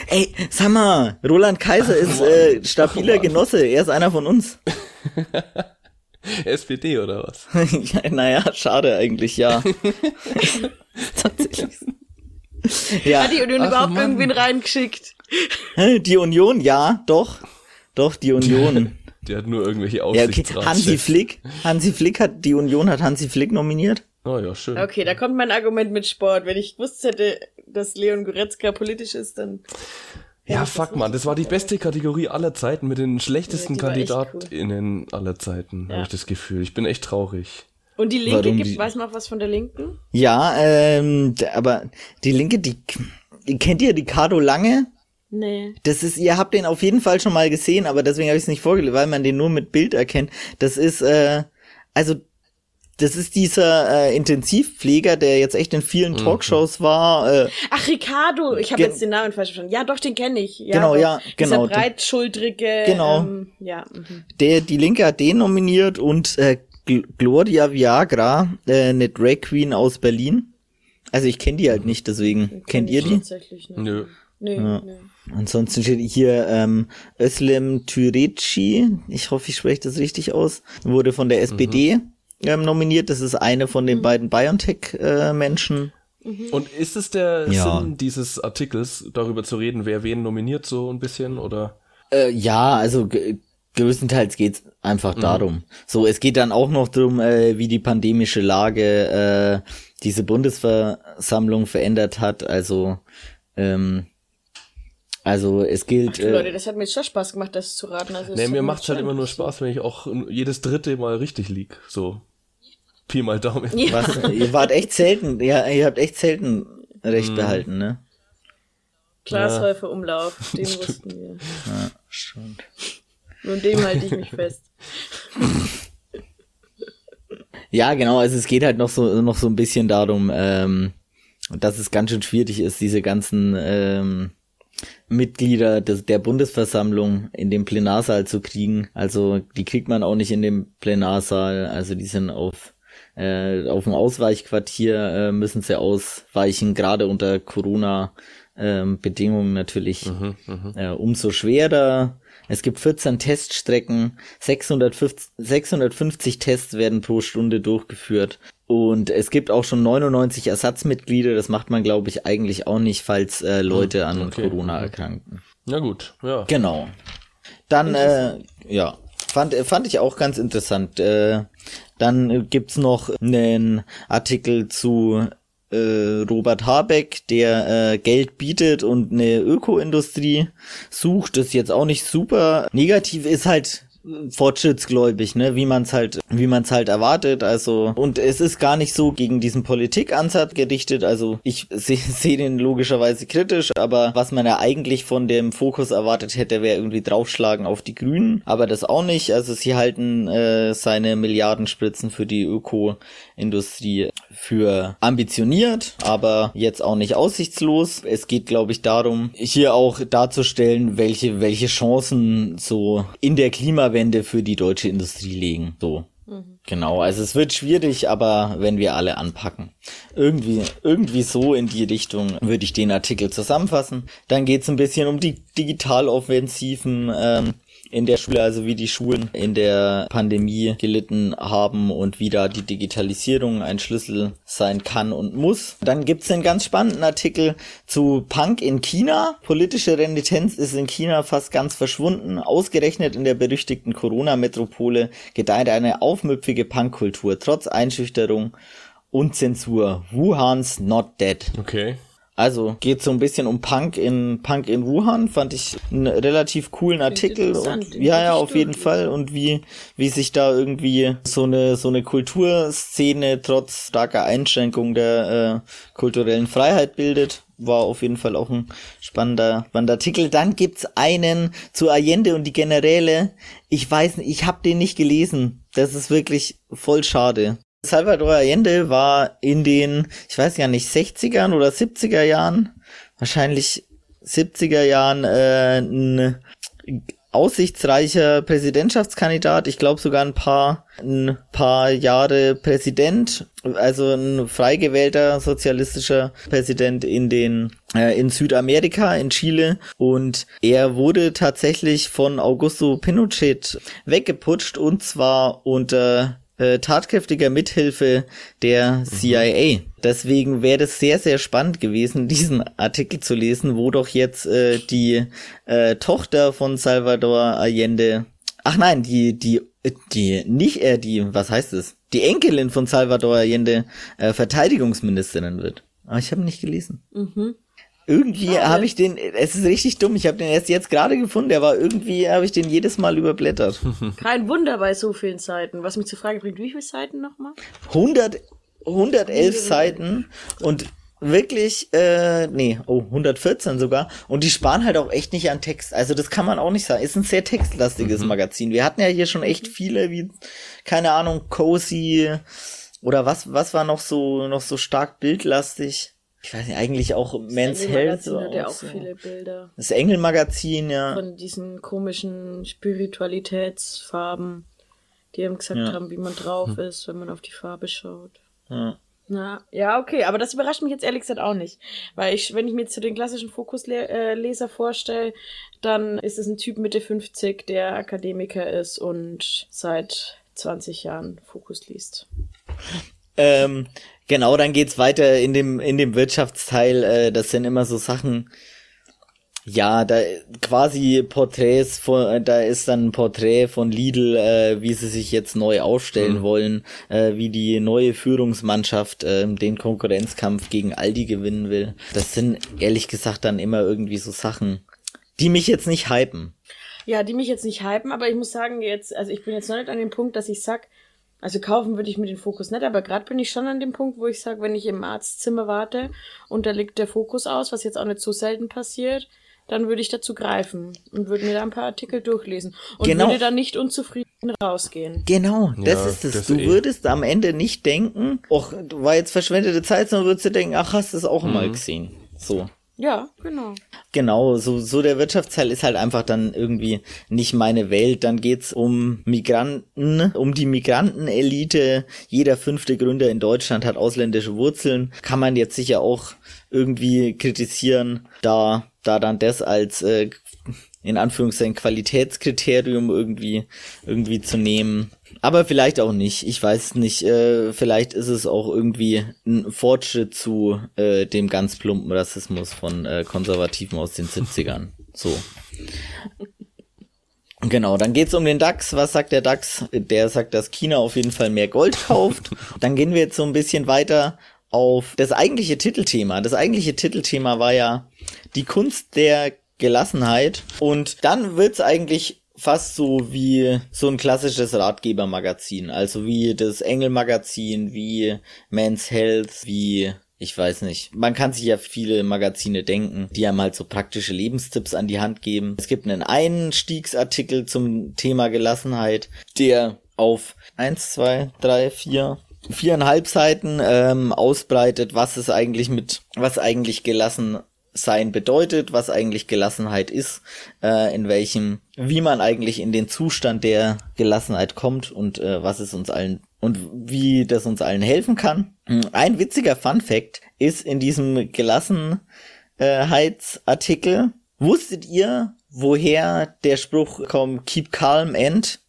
Ey, sag mal, Roland Kaiser ist äh, stabiler Genosse, er ist einer von uns. SPD oder was? ja, naja, schade eigentlich, ja. Tatsächlich. Ja, Hat die Union Ach, überhaupt Mann. irgendwen reingeschickt? Die Union, ja, doch. Doch, die Union. Der hat nur irgendwelche ja, okay. Hansi Flick. Hansi Flick hat, die Union hat Hansi Flick nominiert. Oh ja, schön. Okay, da kommt mein Argument mit Sport. Wenn ich gewusst hätte, dass Leon Goretzka politisch ist, dann. Ja, fuck man, das war die beste Kategorie aller Zeiten mit den schlechtesten Ja, die KandidatInnen aller Zeiten, Ja. habe ich das Gefühl. Ich bin echt traurig. Und die Linke Warum gibt, die- weiß man auch was von der Linken? Ja, ähm, aber die Linke, die, die kennt ihr Ricardo Lange? Nee. Das ist, ihr habt den auf jeden Fall schon mal gesehen, aber deswegen habe ich es nicht vorgelesen, weil man den nur mit Bild erkennt. Das ist, äh, also, das ist dieser äh, Intensivpfleger, der jetzt echt in vielen Mhm. Talkshows war. Äh, Ach, Ricardo. Ich habe jetzt den Namen falsch verstanden. Ja, doch, den kenne ich. Ja, Genau, ja, genau. Dieser breitschultrige. Genau. Ähm, ja. Mhm. der, die Linke hat den nominiert und äh, Gl- Gloria Viagra, äh, eine Drag Queen aus Berlin. Also ich kenne die halt nicht, deswegen. Den Kennt kenn ihr die? Tatsächlich nicht. Nö. Nee, Ja. nee. Ansonsten steht hier ähm, Özlem Türeci, ich hoffe, ich spreche das richtig aus, wurde von der SPD ähm, nominiert. Das ist eine von den beiden BioNTech-Menschen. Und ist es der Ja. Sinn dieses Artikels, darüber zu reden, wer wen nominiert, so ein bisschen, oder? Äh, ja, also ge- größtenteils geht's einfach darum. So, es geht dann auch noch drum, äh, wie die pandemische Lage äh, diese Bundesversammlung verändert hat. Also, ähm, also es gilt. Ach, Leute, Äh, das hat mir jetzt schon Spaß gemacht, das zu raten. Also, es Nee, mir macht's halt schon immer nur. Spaß, wenn ich auch jedes dritte Mal richtig lieg. So. Pi mal Daumen. Ja. was, ihr wart echt selten, ja, ihr habt echt selten recht Mhm. behalten, ne? Glashäufer Umlauf, den wussten wir. Ja, stimmt. Nur dem halte ich mich fest. Ja, genau, also es geht halt noch so noch so ein bisschen darum, ähm, dass es ganz schön schwierig ist, diese ganzen ähm, Mitglieder des, der Bundesversammlung in den Plenarsaal zu kriegen. Also die kriegt man auch nicht in dem Plenarsaal. Also die sind auf äh, auf dem Ausweichquartier äh, müssen sie ausweichen, gerade unter Corona ähm, Bedingungen natürlich mhm, äh, umso schwerer. Es gibt 14 Teststrecken, 650, 650 Tests werden pro Stunde durchgeführt. Und es gibt auch schon 99 Ersatzmitglieder. Das macht man, glaube ich, eigentlich auch nicht, falls äh, Leute hm, an okay. Corona erkranken. Na gut, ja. Genau. Dann, äh, ja, fand, fand ich auch ganz interessant. Äh, dann gibt's noch einen Artikel zu äh, Robert Habeck, der äh, Geld bietet und eine Ökoindustrie sucht. Das ist jetzt auch nicht super. Negativ ist halt fortschrittsgläubig, ne, wie man es halt, wie man es halt erwartet. Also und es ist gar nicht so gegen diesen Politikansatz gerichtet. Also ich sehe seh den logischerweise kritisch, aber was man ja eigentlich von dem Fokus erwartet hätte, wäre irgendwie draufschlagen auf die Grünen. Aber das auch nicht. Also sie halten äh, seine Milliardenspritzen für die Öko-Industrie für ambitioniert, aber jetzt auch nicht aussichtslos. Es geht, glaube ich, darum, hier auch darzustellen, welche welche Chancen so in der Klimawelt Kehrtwende für die deutsche Industrie legen. So. Mhm. Genau, also es wird schwierig, aber wenn wir alle anpacken. Irgendwie, irgendwie so in die Richtung würde ich den Artikel zusammenfassen. Dann geht es ein bisschen um die Digitaloffensiven. Ähm, in der Schule, also wie die Schulen in der Pandemie gelitten haben und wie da die Digitalisierung ein Schlüssel sein kann und muss. Dann gibt's einen ganz spannenden Artikel zu Punk in China. Politische Renitenz ist in China fast ganz verschwunden. Ausgerechnet in der berüchtigten Corona-Metropole gedeiht eine aufmüpfige Punkkultur trotz Einschüchterung und Zensur. Wuhan's not dead. Okay. Also geht so ein bisschen um Punk in Punk in Wuhan, fand ich einen relativ coolen Artikel. Und, ja, ja, auf jeden Fall. Und wie, wie sich da irgendwie so eine, so eine Kulturszene trotz starker Einschränkung der äh, kulturellen Freiheit bildet. War auf jeden Fall auch ein spannender, spannender Artikel. Dann gibt's einen zu Allende und die Generäle. Ich weiß nicht, ich habe den nicht gelesen. Das ist wirklich voll schade. Salvador Allende war in den, ich weiß ja nicht, 60ern oder 70er Jahren, wahrscheinlich 70er Jahren, äh, ein aussichtsreicher Präsidentschaftskandidat. Ich glaube sogar ein paar, ein paar Jahre Präsident, also ein frei gewählter sozialistischer Präsident in den äh, in Südamerika, in Chile und er wurde tatsächlich von Augusto Pinochet weggeputscht und zwar unter äh, tatkräftiger Mithilfe der CIA. Deswegen wäre es sehr, sehr spannend gewesen, diesen Artikel zu lesen, wo doch jetzt äh, die äh, Tochter von Salvador Allende, ach nein, die, die, die, nicht er, äh, die, was heißt es? Die Enkelin von Salvador Allende äh, Verteidigungsministerin wird. Aber ich habe nicht gelesen. Mhm. Irgendwie habe ich den, es ist richtig dumm, ich habe den erst jetzt gerade gefunden, der war irgendwie, habe ich den jedes Mal überblättert. Kein Wunder bei so vielen Seiten. Was mich zur Frage bringt, wie viele Seiten nochmal? 100, 111 Seiten und wirklich, äh, nee, oh, 114 sogar. Und die sparen halt auch echt nicht an Text. Also das kann man auch nicht sagen. Ist ein sehr textlastiges mhm. Magazin. Wir hatten ja hier schon echt viele, wie, keine Ahnung, Cozy oder was, was war noch so, noch so stark bildlastig? Ich weiß nicht, eigentlich auch das Men's Health. So hat ja auch so. viele Bilder. Das Engelmagazin, ja. Von diesen komischen Spiritualitätsfarben, die ihm gesagt ja. haben, wie man drauf hm. ist, wenn man auf die Farbe schaut. Ja. Na, ja, okay, aber das überrascht mich jetzt ehrlich gesagt auch nicht. Weil ich, wenn ich mir jetzt zu den klassischen Fokusleser vorstelle, dann ist es ein Typ Mitte 50, der Akademiker ist und seit 20 Jahren Fokus liest. Ähm, Genau, dann geht's weiter in dem in dem Wirtschaftsteil. Äh, das sind immer so Sachen. Ja, da quasi Porträts von, äh, da ist dann ein Porträt von Lidl, äh, wie sie sich jetzt neu aufstellen mhm. wollen, äh, wie die neue Führungsmannschaft äh, den Konkurrenzkampf gegen Aldi gewinnen will. Das sind ehrlich gesagt dann immer irgendwie so Sachen, die mich jetzt nicht hypen. Ja, die mich jetzt nicht hypen, aber ich muss sagen, jetzt, also ich bin jetzt noch nicht an dem Punkt, dass ich sag, also kaufen würde ich mir den Fokus nicht, aber gerade bin ich schon an dem Punkt, wo ich sage, wenn ich im Arztzimmer warte und da liegt der Fokus aus, was jetzt auch nicht so selten passiert, dann würde ich dazu greifen und würde mir da ein paar Artikel durchlesen und genau. würde dann nicht unzufrieden rausgehen. Genau, das ja, ist es. Das du eh. würdest am Ende nicht denken, ach, war jetzt verschwendete Zeit, sondern würdest du denken, ach, hast du es auch mhm. mal gesehen. So. Ja, genau. Genau, so, so der Wirtschaftsteil ist halt einfach dann irgendwie nicht meine Welt. Dann geht's um Migranten, um die Migrantenelite. Jeder fünfte Gründer in Deutschland hat ausländische Wurzeln. Kann man jetzt sicher auch irgendwie kritisieren, da, da dann das als äh, in Anführungszeichen Qualitätskriterium irgendwie, irgendwie zu nehmen. Aber vielleicht auch nicht. Ich weiß nicht. Äh, vielleicht ist es auch irgendwie ein Fortschritt zu äh, dem ganz plumpen Rassismus von äh, Konservativen aus den 70ern. So. Genau, dann geht's um den DAX. Was sagt der DAX? Der sagt, dass China auf jeden Fall mehr Gold kauft. Dann gehen wir jetzt so ein bisschen weiter auf das eigentliche Titelthema. Das eigentliche Titelthema war ja die Kunst der Gelassenheit. Und dann wird's eigentlich fast so wie so ein klassisches Ratgebermagazin. Also wie das Engel-Magazin, wie Men's Health, wie ich weiß nicht. Man kann sich ja viele Magazine denken, die einem halt so praktische Lebenstipps an die Hand geben. Es gibt einen Einstiegsartikel zum Thema Gelassenheit, der auf eins, zwei, drei, vier, viereinhalb Seiten ähm, ausbreitet, was es eigentlich mit, was eigentlich gelassen sein bedeutet, was eigentlich Gelassenheit ist, äh, in welchem, wie man eigentlich in den Zustand der Gelassenheit kommt und äh, was es uns allen und wie das uns allen helfen kann. Ein witziger Fun Fact ist in diesem Gelassenheitsartikel, wusstet ihr, woher der Spruch kommt, keep calm and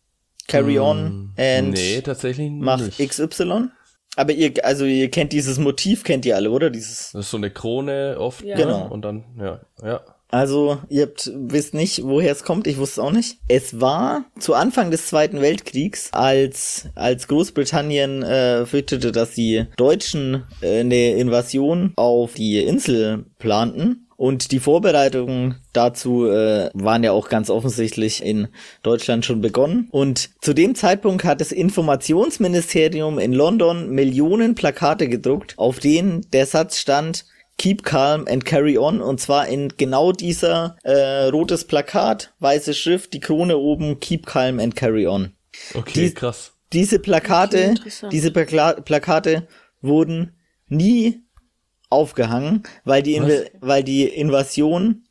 carry on Mm, and nee, tatsächlich mach nicht. XY? Aber ihr, also ihr kennt dieses Motiv, kennt ihr alle, oder? Dieses Das ist so eine Krone oft. Ja. ne? Genau. Und dann, ja, ja. Also, ihr habt, wisst nicht, woher es kommt, ich wusste es auch nicht. Es war zu Anfang des Zweiten Weltkriegs, als, als Großbritannien äh, fürchtete, dass die Deutschen äh, eine Invasion auf die Insel planten. Und die Vorbereitungen dazu äh, waren ja auch ganz offensichtlich in Deutschland schon begonnen. Und zu dem Zeitpunkt hat das Informationsministerium in London Millionen Plakate gedruckt, auf denen der Satz stand, Keep calm and carry on. Und zwar in genau dieser äh, rotes Plakat, weiße Schrift, die Krone oben, Keep calm and carry on. Okay, Die- krass. Diese Plakate, Okay, diese Plaka Plakate wurden nie aufgehangen, weil die, Inv weil die Invasion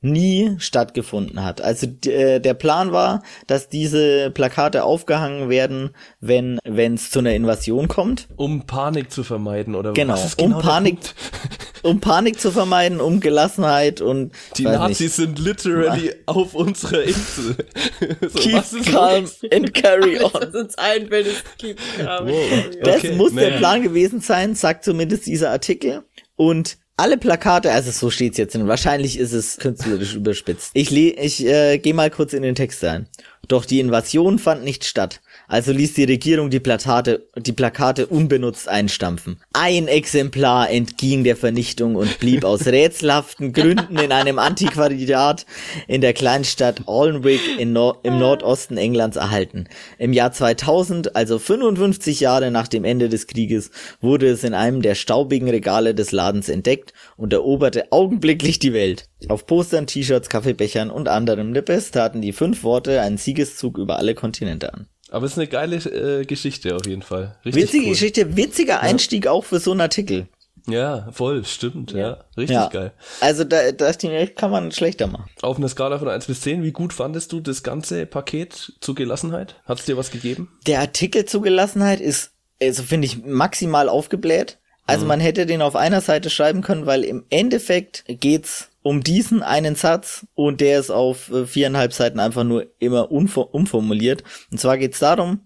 nie stattgefunden hat. Also äh, der Plan war, dass diese Plakate aufgehangen werden, wenn wenn es zu einer Invasion kommt, Um Panik zu vermeiden, oder Genau, was ist um genau der Panik- um Panik zu vermeiden, um Gelassenheit und Die Nazis nicht, sind literally auf unserer Insel. so, keep was ist calm and carry Alles, on. was uns ist keep calm. Wow. Das Okay, muss der naja. Plan gewesen sein, sagt zumindest dieser Artikel. Und alle Plakate, also so steht's jetzt drin. Wahrscheinlich ist es künstlerisch überspitzt. Ich, le ich äh, gehe mal kurz in den Text rein. Doch die Invasion fand nicht statt. Also ließ die Regierung die Plakate, die Plakate unbenutzt einstampfen. Ein Exemplar entging der Vernichtung und blieb aus rätselhaften Gründen in einem Antiquariat in der Kleinstadt Alnwick Nor im Nordosten Englands erhalten. Im Jahr 2000, also 55 Jahre nach dem Ende des Krieges, wurde es in einem der staubigen Regale des Ladens entdeckt und eroberte augenblicklich die Welt. Auf Postern, T-Shirts, Kaffeebechern und anderem Nippes taten die fünf Worte einen Siegeszug über alle Kontinente an. Aber es ist eine geile äh, Geschichte auf jeden Fall. Richtig Witzige cool. Geschichte, witziger Einstieg auch für so einen Artikel. Ja, voll, stimmt, ja. Richtig Ja. geil. Also da, das kann man schlechter machen. Auf einer Skala von 1 bis 10, wie gut fandest du das ganze Paket zur Gelassenheit? Hat es dir was gegeben? Der Artikel zu Gelassenheit ist, also finde ich, maximal aufgebläht. Also man hätte den auf einer Seite schreiben können, weil im Endeffekt geht's um diesen einen Satz und der ist auf äh, viereinhalb Seiten einfach nur immer umformuliert. Und zwar geht's darum,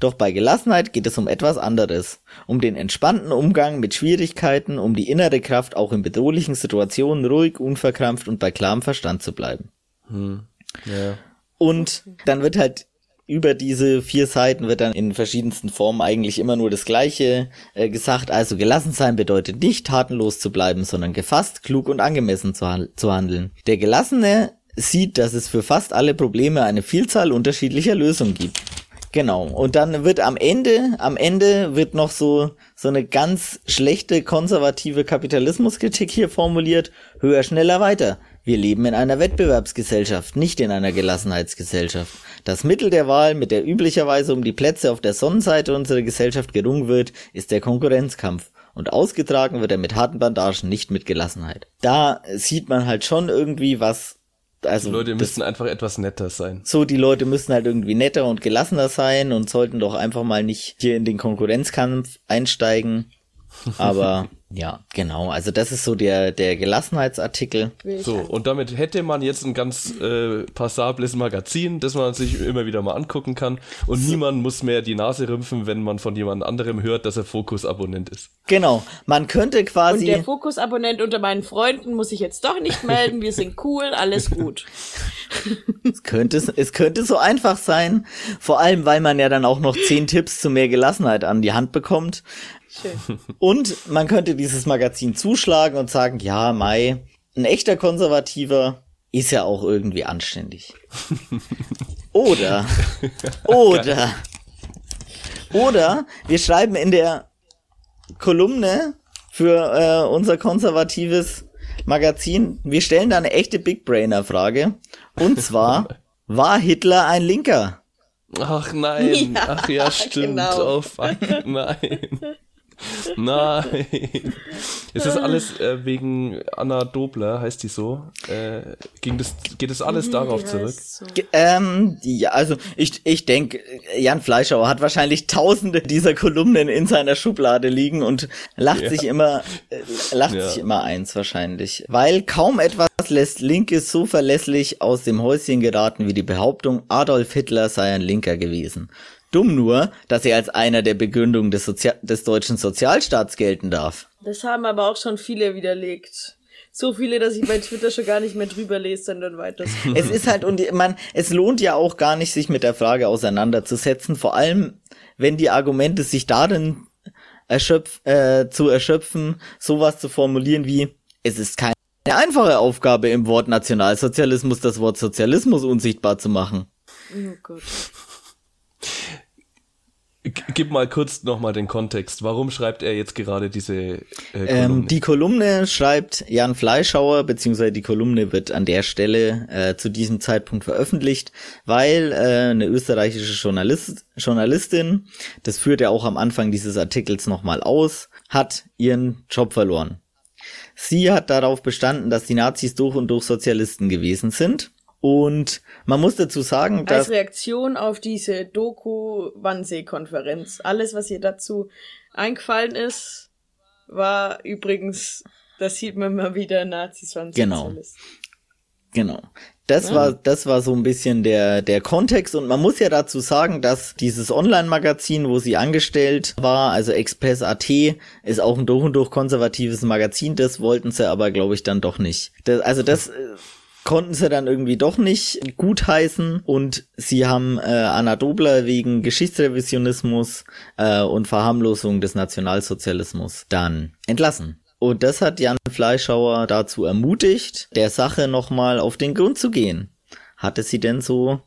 doch bei Gelassenheit geht es um etwas anderes. Um den entspannten Umgang mit Schwierigkeiten, um die innere Kraft, auch in bedrohlichen Situationen ruhig, unverkrampft und bei klarem Verstand zu bleiben. Ja. Und dann wird halt über diese vier Seiten wird dann in verschiedensten Formen eigentlich immer nur das Gleiche äh, gesagt. Also gelassen sein bedeutet nicht tatenlos zu bleiben, sondern gefasst, klug und angemessen zu, han- zu handeln. Der Gelassene sieht, dass es für fast alle Probleme eine Vielzahl unterschiedlicher Lösungen gibt. Genau. Und dann wird am Ende, am Ende wird noch so, so eine ganz schlechte konservative Kapitalismuskritik hier formuliert. Höher, schneller, weiter. Wir leben in einer Wettbewerbsgesellschaft, nicht in einer Gelassenheitsgesellschaft. Das Mittel der Wahl, mit der üblicherweise um die Plätze auf der Sonnenseite unserer Gesellschaft gerungen wird, ist der Konkurrenzkampf. Und ausgetragen wird er mit harten Bandagen, nicht mit Gelassenheit. Da sieht man halt schon irgendwie was also die Leute müssen einfach etwas netter sein. So, die Leute müssen halt irgendwie netter und gelassener sein und sollten doch einfach mal nicht hier in den Konkurrenzkampf einsteigen. Aber ja, genau. Also das ist so der, der Gelassenheitsartikel. So, und damit hätte man jetzt ein ganz äh, passables Magazin, das man sich immer wieder mal angucken kann. Und so. niemand muss mehr die Nase rümpfen, wenn man von jemand anderem hört, dass er Fokus-Abonnent ist. Genau. Man könnte quasi. Und der Fokus-Abonnent unter meinen Freunden muss sich jetzt doch nicht melden. Wir sind cool, alles gut. es, könnte, es könnte so einfach sein. Vor allem, weil man ja dann auch noch zehn Tipps zu mehr Gelassenheit an die Hand bekommt. Schön. Und man könnte dieses Magazin zuschlagen und sagen, ja, Mai, ein echter Konservativer ist ja auch irgendwie anständig. Oder, oder, oder wir schreiben in der Kolumne für äh, unser konservatives Magazin, wir stellen da eine echte Big Brainer Frage. Und zwar, war Hitler ein Linker? Ach nein, ja, ach ja, stimmt. Genau. Oh fuck, nein. Nein. Ist das alles äh, wegen Anna Dobler, heißt die so? Äh, ging das, geht das alles mhm, darauf zurück? So. Ähm, ja, also ich, ich denke, Jan Fleischauer hat wahrscheinlich tausende dieser Kolumnen in seiner Schublade liegen und lacht ja. sich immer, äh, lacht ja. sich immer eins wahrscheinlich. Weil kaum etwas lässt Linkes so verlässlich aus dem Häuschen geraten wie die Behauptung, Adolf Hitler sei ein Linker gewesen. Dumm nur, dass er als einer der Begründungen des, Sozi des deutschen Sozialstaats gelten darf. Das haben aber auch schon viele widerlegt. So viele, dass ich bei Twitter schon gar nicht mehr drüber lese, sondern weiter. Es ist halt, und man, es lohnt ja auch gar nicht, sich mit der Frage auseinanderzusetzen, vor allem, wenn die Argumente sich darin erschöpf, äh, zu erschöpfen, sowas zu formulieren wie, es ist keine einfache Aufgabe im Wort Nationalsozialismus, das Wort Sozialismus unsichtbar zu machen. Oh Gott. Gib mal kurz nochmal den Kontext. Warum schreibt er jetzt gerade diese äh, Kolumne? Ähm, die Kolumne schreibt Jan Fleischhauer, beziehungsweise die Kolumne wird an der Stelle äh, zu diesem Zeitpunkt veröffentlicht, weil äh, eine österreichische Journalist, Journalistin, das führt er auch am Anfang dieses Artikels nochmal aus, hat ihren Job verloren. Sie hat darauf bestanden, dass die Nazis durch und durch Sozialisten gewesen sind und man muss dazu sagen, dass. Als Reaktion auf diese Doku-Wannsee-Konferenz. Alles, was ihr dazu eingefallen ist, war übrigens, das sieht man mal wieder, Nazis waren Genau. Genau. Das ja. war, das war so ein bisschen der, der Kontext und man muss ja dazu sagen, dass dieses Online-Magazin, wo sie angestellt war, also Express.at, ist auch ein durch und durch konservatives Magazin, das wollten sie aber, glaube ich, dann doch nicht. Das, also das, konnten sie dann irgendwie doch nicht gutheißen und sie haben äh, Anna Dobler wegen Geschichtsrevisionismus äh, und Verharmlosung des Nationalsozialismus dann entlassen. Und das hat Jan Fleischhauer dazu ermutigt, der Sache nochmal auf den Grund zu gehen. Hatte sie denn so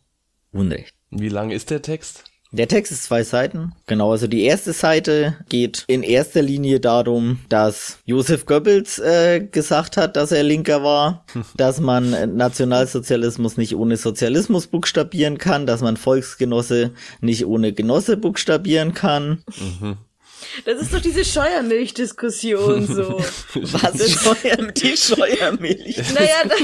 Unrecht? Wie lang ist der Text? Der Text ist zwei Seiten. Genau, also die erste Seite geht in erster Linie darum, dass Josef Goebbels äh, gesagt hat, dass er Linker war, dass man Nationalsozialismus nicht ohne Sozialismus buchstabieren kann, dass man Volksgenosse nicht ohne Genosse buchstabieren kann. Mhm. Das ist doch diese Scheuermilch-Diskussion so. Was ist Scheuer, die Scheuermilch? Naja, das,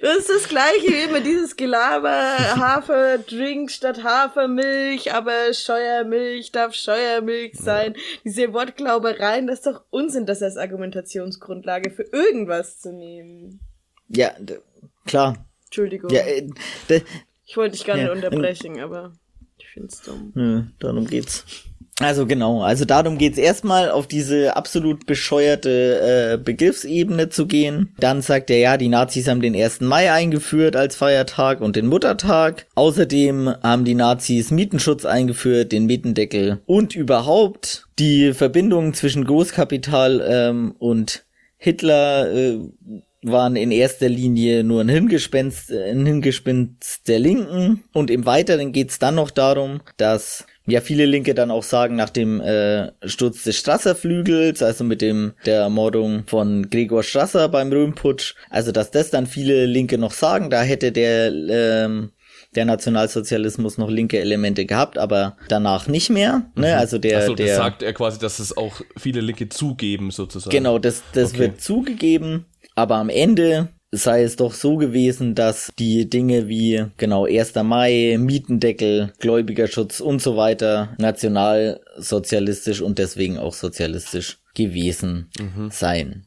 das ist das gleiche wie immer dieses Gelaber, Haferdrink statt Hafermilch, aber Scheuermilch darf Scheuermilch sein. Ja. Diese Wortglaubereien, das ist doch Unsinn, das als Argumentationsgrundlage für irgendwas zu nehmen. Ja, klar. Entschuldigung. Ja, äh, ich wollte dich gar nicht ja, unterbrechen, aber ich find's dumm. Ja, darum geht's. Also genau, also darum geht's erstmal auf diese absolut bescheuerte äh, Begriffsebene zu gehen. Dann sagt er, ja, die Nazis haben den 1. Mai eingeführt als Feiertag und den Muttertag. Außerdem haben die Nazis Mietenschutz eingeführt, den Mietendeckel und überhaupt die Verbindung zwischen Großkapital ähm, und Hitler äh, waren in erster Linie nur ein Hingespenst, ein Hingespinst der Linken. Und im Weiteren geht's dann noch darum, dass ja viele Linke dann auch sagen, nach dem äh, Sturz des Strasser-Flügels, also mit dem der Ermordung von Gregor Strasser beim Röhmputsch, also dass das dann viele Linke noch sagen, da hätte der ähm, der Nationalsozialismus noch linke Elemente gehabt, aber danach nicht mehr. Ne? Mhm. Also der, Achso, der das sagt er quasi, dass es auch viele Linke zugeben, sozusagen. Genau, das, das Okay. wird zugegeben, aber am Ende sei es doch so gewesen, dass die Dinge wie genau 1. Mai, Mietendeckel, Gläubigerschutz und so weiter nationalsozialistisch und deswegen auch sozialistisch gewesen seien.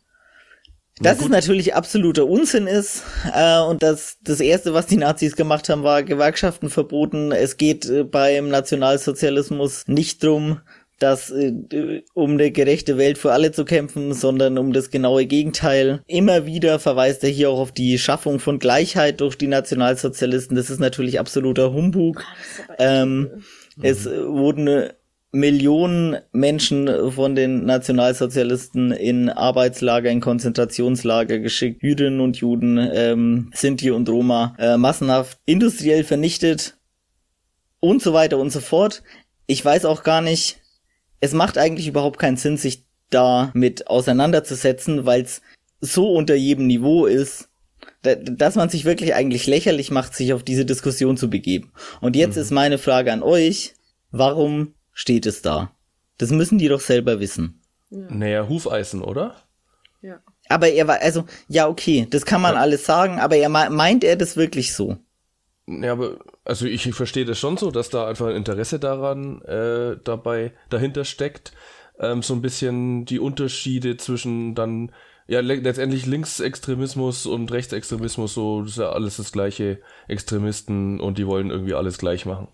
Das ist natürlich absoluter Unsinn ist äh, und das das erste, was die Nazis gemacht haben, war Gewerkschaften verboten. Es geht äh, beim Nationalsozialismus nicht drum, dass äh, um eine gerechte Welt für alle zu kämpfen, sondern um das genaue Gegenteil. Immer wieder verweist er hier auch auf die Schaffung von Gleichheit durch die Nationalsozialisten. Das ist natürlich absoluter Humbug. Ähm, es wurden Millionen Menschen von den Nationalsozialisten in Arbeitslager, in Konzentrationslager geschickt, Jüdinnen und Juden, ähm, Sinti und Roma, äh, massenhaft industriell vernichtet und so weiter und so fort. Ich weiß auch gar nicht, es macht eigentlich überhaupt keinen Sinn, sich damit auseinanderzusetzen, weil es so unter jedem Niveau ist, da- dass man sich wirklich eigentlich lächerlich macht, sich auf diese Diskussion zu begeben. Und jetzt ist meine Frage an euch, warum steht es da? Das müssen die doch selber wissen. Naja, Hufeisen, oder? Ja. Aber er war, also, ja, okay, das kann man Ja. alles sagen, aber er me- meint er das wirklich so? Ja, aber also ich verstehe das schon so, dass da einfach ein Interesse daran äh, dabei dahinter steckt, ähm, so ein bisschen die Unterschiede zwischen dann ja le letztendlich Linksextremismus und Rechtsextremismus so das ist ja alles das gleiche Extremisten und die wollen irgendwie alles gleich machen.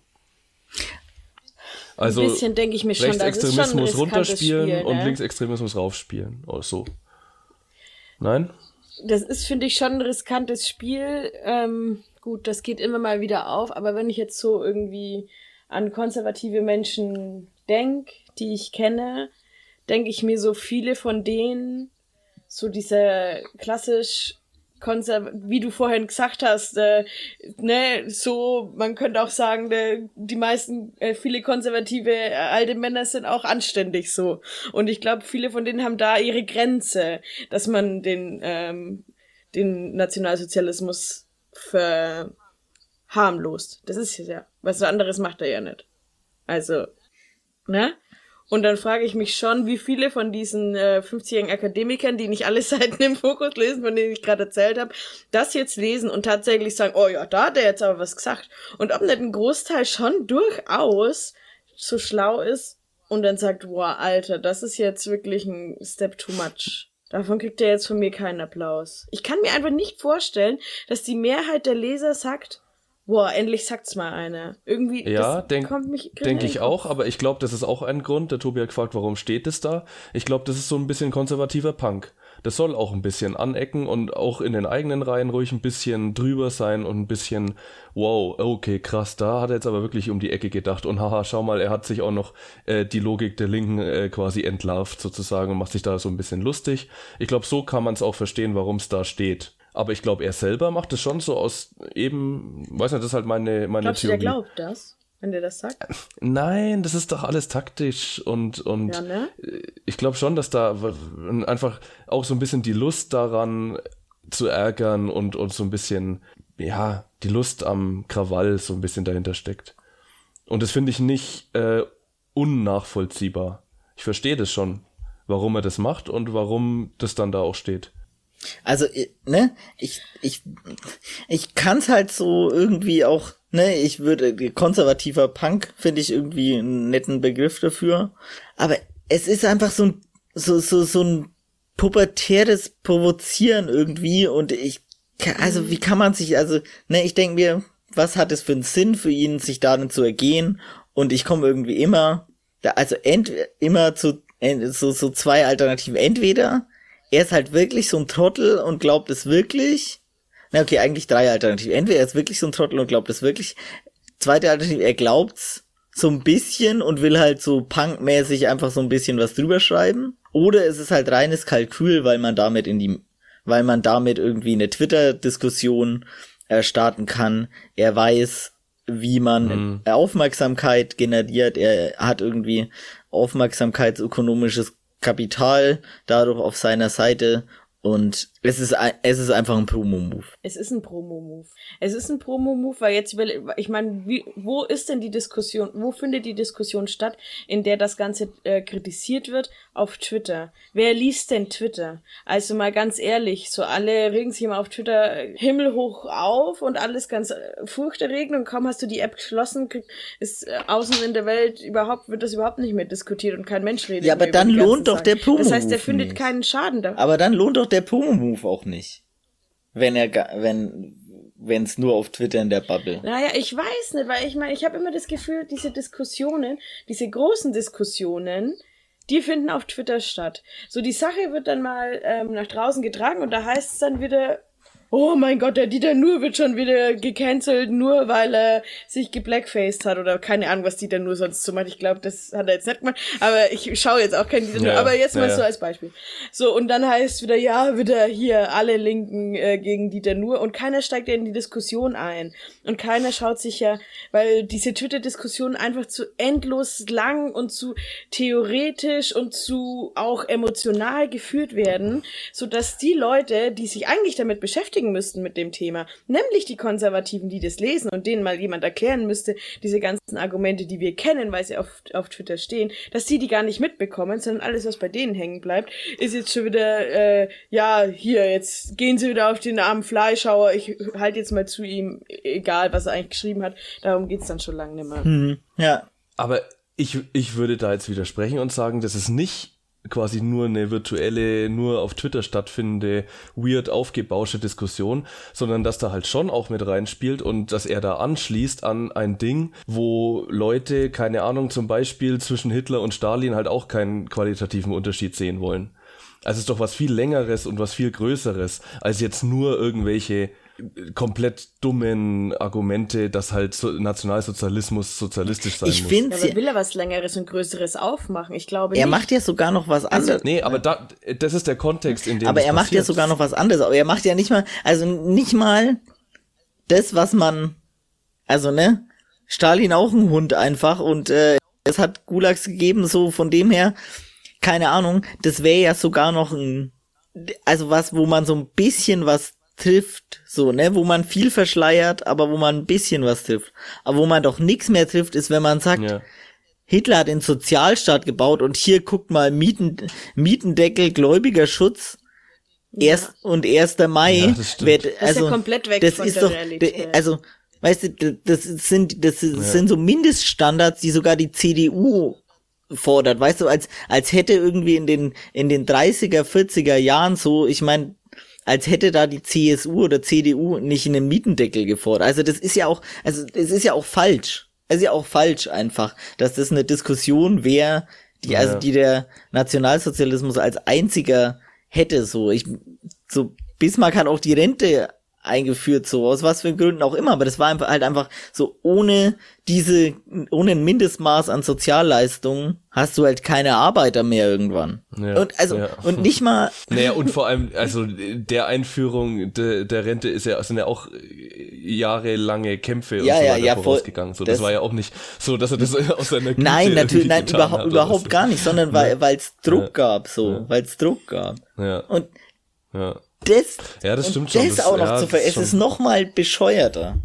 Also ein bisschen denke ich mir schon, schon Rechtsextremismus riskantes runterspielen Spiel, und ne? Linksextremismus raufspielen oder so. Nein? Das ist, finde ich, schon ein riskantes Spiel. Ähm, gut, das geht immer mal wieder auf, aber wenn ich jetzt so irgendwie an konservative Menschen denk, die ich kenne, denke ich mir so viele von denen, so dieser klassisch konserv wie du vorhin gesagt hast, äh, ne, so, man könnte auch sagen, ne, die meisten, äh, viele konservative äh, alte Männer sind auch anständig so. Und ich glaube, viele von denen haben da ihre Grenze, dass man den, ähm, den Nationalsozialismus verharmlost. Das ist ja. Was anderes macht er ja nicht. Also, ne? Und dann frage ich mich schon, wie viele von diesen äh, 50-jährigen Akademikern, die nicht alle Seiten im Fokus lesen, von denen ich gerade erzählt habe, das jetzt lesen und tatsächlich sagen, oh ja, da hat er jetzt aber was gesagt. Und ob nicht ein Großteil schon durchaus so schlau ist und dann sagt, wow, Alter, das ist jetzt wirklich ein Step too much. Davon kriegt er jetzt von mir keinen Applaus. Ich kann mir einfach nicht vorstellen, dass die Mehrheit der Leser sagt, boah, endlich sagt's mal einer. Irgendwie, Ja, das denk, kommt mich denke ich auch, aber ich glaube, das ist auch ein Grund. Der Tobi hat gefragt, warum steht es da? Ich glaube, das ist so ein bisschen konservativer Punk. Das soll auch ein bisschen anecken und auch in den eigenen Reihen ruhig ein bisschen drüber sein und ein bisschen, wow, okay, krass, da hat er jetzt aber wirklich um die Ecke gedacht und haha, schau mal, er hat sich auch noch äh, die Logik der Linken äh, quasi entlarvt sozusagen und macht sich da so ein bisschen lustig. Ich glaube, so kann man es auch verstehen, warum es da steht. Aber ich glaube, er selber macht es schon so aus eben, weiß nicht, das ist halt meine, meine Glaubst du, der glaubt das, wenn der das sagt? Nein, das ist doch alles taktisch und, und Ja, ne? ich glaube schon, dass da einfach auch so ein bisschen die Lust daran zu ärgern und, und so ein bisschen, ja, die Lust am Krawall so ein bisschen dahinter steckt. Und das finde ich nicht äh, unnachvollziehbar. Ich verstehe das schon, warum er das macht und warum das dann da auch steht. Also, äh, ne, ich, ich, ich kann's halt so irgendwie auch, ne, ich würde, konservativer Punk finde ich irgendwie einen netten Begriff dafür. Aber es ist einfach so ein, so, so, so ein pubertäres Provozieren irgendwie und ich, also wie kann man sich, also, ne, ich denke mir, was hat es für einen Sinn für ihn, sich darin zu ergehen? Und ich komme irgendwie immer, also ent, immer zu, so, so zwei Alternativen. Entweder er ist halt wirklich so ein Trottel und glaubt es wirklich. Na okay, eigentlich drei Alternativen. Entweder er ist wirklich so ein Trottel und glaubt es wirklich. Zweite Alternative, er glaubt's so ein bisschen und will halt so punkmäßig einfach so ein bisschen was drüber schreiben. Oder es ist halt reines Kalkül, weil man damit in die, weil man damit irgendwie eine Twitter-Diskussion äh, starten kann. Er weiß, wie man Aufmerksamkeit generiert. Er hat irgendwie aufmerksamkeitsökonomisches Kapital dadurch auf seiner Seite Und es ist, es ist einfach ein Promo-Move. Es ist ein Promo-Move. Es ist ein Promo-Move, weil jetzt, ich meine, wie, wo ist denn die Diskussion, wo findet die Diskussion statt, in der das Ganze äh, kritisiert wird? Auf Twitter. Wer liest denn Twitter? Also mal ganz ehrlich, so alle regen sich immer auf Twitter äh, himmelhoch auf und alles ganz äh, furchterregend und kaum hast du die App geschlossen, ist äh, außen in der Welt überhaupt, wird das überhaupt nicht mehr diskutiert und kein Mensch redet. Ja, aber dann lohnt doch der Promo-Move. Das heißt, der findet keinen Schaden da. Aber dann lohnt doch der Promo-Move auch nicht. Wenn er, wenn, wenn es nur auf Twitter in der Bubble. Naja, ich weiß nicht, weil ich meine, ich habe immer das Gefühl, diese Diskussionen, diese großen Diskussionen, die finden auf Twitter statt. So, die Sache wird dann mal ähm, nach draußen getragen und da heißt es dann wieder, oh mein Gott, der Dieter Nur wird schon wieder gecancelt, nur weil er sich geblackfaced hat oder keine Ahnung, was Dieter Nur sonst so macht. Ich glaube, das hat er jetzt nicht gemacht, aber ich schaue jetzt auch keinen Dieter Nur, aber jetzt mal ja, so als Beispiel. So, und dann heißt wieder, ja, wieder hier alle Linken äh, gegen Dieter Nur und keiner steigt ja in die Diskussion ein und keiner schaut sich ja, weil diese Twitter-Diskussionen einfach zu endlos lang und zu theoretisch und zu auch emotional geführt werden, so dass die Leute, die sich eigentlich damit beschäftigen, beschäftigen müssten mit dem Thema, nämlich die Konservativen, die das lesen und denen mal jemand erklären müsste, diese ganzen Argumente, die wir kennen, weil sie auf, auf Twitter stehen, dass sie die gar nicht mitbekommen, sondern alles, was bei denen hängen bleibt, ist jetzt schon wieder, äh, ja, hier, jetzt gehen sie wieder auf den armen Fleischhauer, ich halte jetzt mal zu ihm, egal, was er eigentlich geschrieben hat, darum geht's dann schon lange nicht mehr. Hm, ja. Aber ich, ich würde da jetzt widersprechen und sagen, das ist nicht quasi nur eine virtuelle, nur auf Twitter stattfindende, weird aufgebauschte Diskussion, sondern dass da halt schon auch mit reinspielt und dass er da anschließt an ein Ding, wo Leute, keine Ahnung, zum Beispiel zwischen Hitler und Stalin halt auch keinen qualitativen Unterschied sehen wollen. Also es ist doch was viel längeres und was viel größeres, als jetzt nur irgendwelche komplett dummen Argumente, dass halt so Nationalsozialismus sozialistisch sein ich muss. Ja, will er was längeres und größeres aufmachen? Ich glaube Er nicht. macht ja sogar noch was also, anderes. nee, aber da, das ist der Kontext, in dem Aber er macht ja sogar noch was anderes. Aber er macht ja nicht mal, also nicht mal das, was man, also ne, Stalin auch ein Hund einfach und äh, es hat Gulags gegeben, so von dem her, keine Ahnung, das wäre ja sogar noch ein, also was, wo man so ein bisschen was trifft, so, ne, wo man viel verschleiert, aber wo man ein bisschen was trifft. Aber wo man doch nichts mehr trifft, ist, wenn man sagt, ja. Hitler hat den Sozialstaat gebaut und hier guckt mal Mieten, Mietendeckel, gläubiger Schutz. Erst ja. und 1. Mai ja, das wird, also, ist ja komplett weg das von ist der doch, Realität. Also, weißt du, das sind, das sind so Mindeststandards, die sogar die CDU fordert, weißt du, als, als hätte irgendwie in den, in den 30er, 40er Jahren so, ich meine, als hätte da die CSU oder CDU nicht einen Mietendeckel gefordert. Also das ist ja auch, also es ist ja auch falsch. Es ist ja auch falsch einfach, dass das eine Diskussion wäre, die ja. also die der Nationalsozialismus als einziger hätte. So ich so Bismarck hat auch die Rente eingeführt, so aus was für Gründen auch immer, aber das war einfach halt einfach so ohne diese, ohne ein Mindestmaß an Sozialleistungen hast du halt keine Arbeiter mehr irgendwann. Ja, und also ja. und nicht mal. Naja, und vor allem, also der Einführung de, der Rente ist ja, sind ja auch jahrelange Kämpfe ja, und so weiter ja, vorausgegangen. So, das, das, war ja auch nicht so, dass er das aus seiner Güte Nein, natürlich, nein, überhaupt, überhaupt gar nicht, sondern weil weil es Druck gab, so, weil es Druck gab. Ja. Und ja das, ja, das stimmt schon. Das, das auch noch ja, zu ver Es ist noch mal bescheuerter.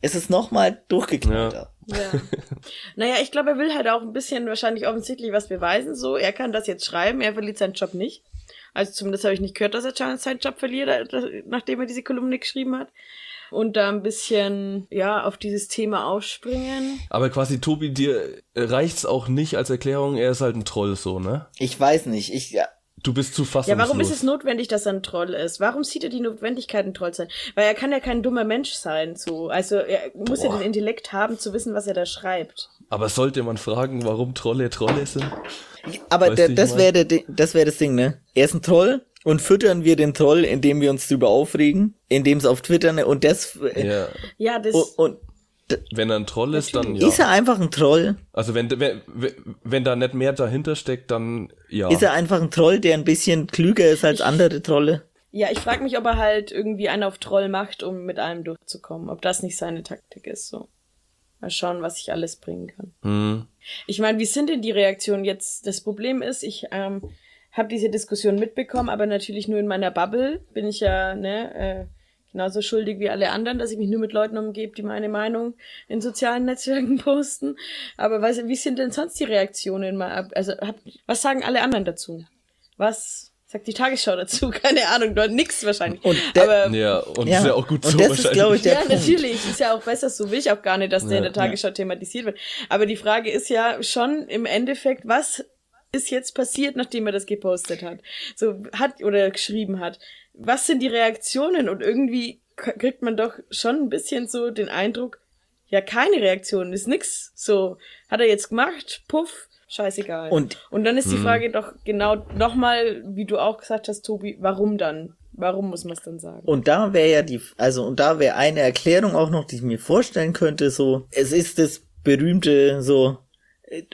Es ist noch mal durchgeknallter. Ja. ja. naja, ich glaube, er will halt auch ein bisschen wahrscheinlich offensichtlich was beweisen. So, er kann das jetzt schreiben, er verliert seinen Job nicht. Also zumindest habe ich nicht gehört, dass er seinen Job verliert, nachdem er diese Kolumne geschrieben hat. Und da ein bisschen, ja, auf dieses Thema aufspringen. Aber quasi, Tobi, dir reicht's auch nicht als Erklärung, er ist halt ein Troll so, ne? Ich weiß nicht. Ich, ja, Du bist zu fassungslos. Ja, warum ist es notwendig, dass er ein Troll ist? Warum sieht er die Notwendigkeit, ein Troll zu sein? Weil er kann ja kein dummer Mensch sein, so. Also, er muss Boah. ja den Intellekt haben, zu wissen, was er da schreibt. Aber sollte man fragen, warum Trolle Trolle sind? Aber der, das wäre das wäre das Ding, ne? Er ist ein Troll und füttern wir den Troll, indem wir uns drüber aufregen, indem es auf Twitter ne, und das ja, ja das und, und wenn er ein Troll ist, dann ja. Ist er einfach ein Troll? Also wenn, wenn, wenn da nicht mehr dahinter steckt, dann ja. Ist er einfach ein Troll, der ein bisschen klüger ist als andere Trolle? Ja, ich frage mich, ob er halt irgendwie einen auf Troll macht, um mit allem durchzukommen. Ob das nicht seine Taktik ist, so. Mal schauen, was ich alles bringen kann. Hm. Ich meine, wie sind denn die Reaktionen jetzt? Das Problem ist, ich ähm, habe diese Diskussion mitbekommen, aber natürlich nur in meiner Bubble. Bin ich ja ne, äh, genauso schuldig wie alle anderen, dass ich mich nur mit Leuten umgebe, die meine Meinung in sozialen Netzwerken posten. Aber was, wie sind denn sonst die Reaktionen? Also hab, was sagen alle anderen dazu? Was sagt die Tagesschau dazu? Keine Ahnung, dort nix wahrscheinlich. Und der, aber, ja, und ja, ist ja auch gut so das Ist, ich, der ja, Punkt. natürlich, ist ja auch besser, so will ich auch gar nicht, dass der in der Tagesschau thematisiert wird. Aber die Frage ist ja schon im Endeffekt, was ist jetzt passiert, nachdem er das gepostet hat? So hat oder geschrieben hat. Was sind die Reaktionen? Und irgendwie kriegt man doch schon ein bisschen so den Eindruck, ja, keine Reaktion, ist nix. So, hat er jetzt gemacht, puff, scheißegal. Und, und dann ist die hm. Frage doch genau nochmal, wie du auch gesagt hast, Tobi, warum dann? Warum muss man es dann sagen? Und da wäre ja die, also und da wäre eine Erklärung auch noch, die ich mir vorstellen könnte, so, es ist das berühmte, so,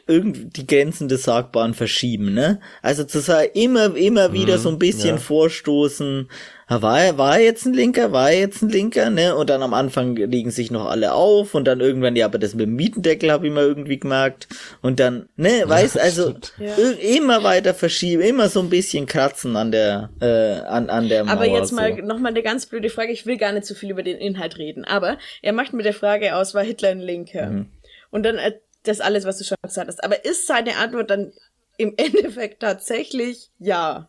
irgendwie die Grenzen des Sagbaren verschieben, ne? Also zu sagen, immer, immer wieder mhm, so ein bisschen ja. vorstoßen, war er, war er jetzt ein Linker, war er jetzt ein Linker, ne? Und dann am Anfang liegen sich noch alle auf und dann irgendwann, ja, aber das mit dem Mietendeckel habe ich mal irgendwie gemerkt. Und dann, ne, weiß, also ja. immer weiter verschieben, immer so ein bisschen kratzen an der, äh, an, an der Mauer. Aber jetzt mal so. noch mal eine ganz blöde Frage, ich will gar nicht so viel über den Inhalt reden, aber er macht mit der Frage aus, war Hitler ein Linker? Mhm. Und dann äh, das alles, was du schon gesagt hast. Aber ist seine Antwort dann im Endeffekt tatsächlich ja?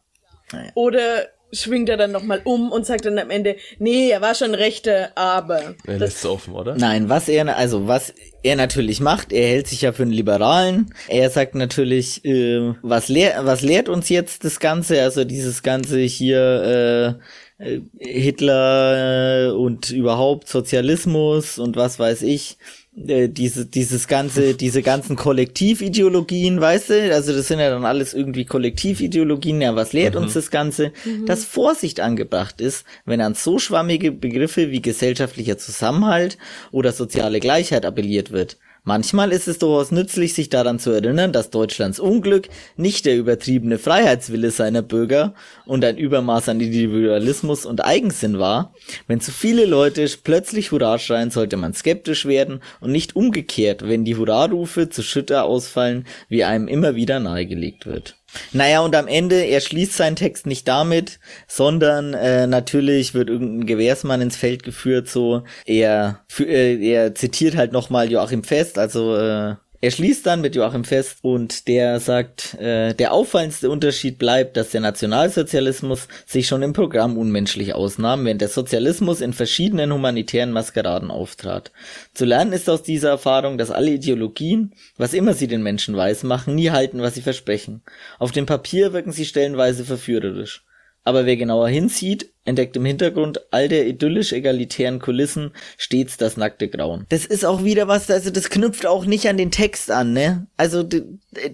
Naja. Oder schwingt er dann nochmal um und sagt dann am Ende, nee, er war schon rechter, aber. Er lässt es offen, oder? Nein, was er, also was er natürlich macht, er hält sich ja für einen Liberalen. Er sagt natürlich, äh, was, lehr, was lehrt uns jetzt das Ganze? Also dieses Ganze hier, äh, äh Hitler äh, und überhaupt Sozialismus und was weiß ich äh, diese, dieses ganze, diese ganzen Kollektivideologien, weißt du, also das sind ja dann alles irgendwie Kollektivideologien, ja, was lehrt mhm. uns das Ganze? Mhm. Dass Vorsicht angebracht ist, wenn an so schwammige Begriffe wie gesellschaftlicher Zusammenhalt oder soziale Gleichheit appelliert wird. Manchmal ist es durchaus nützlich, sich daran zu erinnern, dass Deutschlands Unglück nicht der übertriebene Freiheitswille seiner Bürger und ein Übermaß an Individualismus und Eigensinn war. Wenn zu viele Leute plötzlich Hurra schreien, sollte man skeptisch werden und nicht umgekehrt, wenn die Hurrarufe zu Schütter ausfallen, wie einem immer wieder nahegelegt wird. Naja, und am Ende, er schließt seinen Text nicht damit, sondern äh, natürlich wird irgendein Gewährsmann ins Feld geführt, so. Er, für, äh, er zitiert halt nochmal Joachim Fest, also äh, er schließt dann mit Joachim Fest und der sagt, äh, der auffallendste Unterschied bleibt, dass der Nationalsozialismus sich schon im Programm unmenschlich ausnahm, während der Sozialismus in verschiedenen humanitären Maskeraden auftrat. Zu lernen ist aus dieser Erfahrung, dass alle Ideologien, was immer sie den Menschen weiß machen, nie halten, was sie versprechen. Auf dem Papier wirken sie stellenweise verführerisch. Aber wer genauer hinsieht, entdeckt im Hintergrund all der idyllisch-egalitären Kulissen stets das nackte Grauen. Das ist auch wieder was, also das knüpft auch nicht an den Text an, ne? Also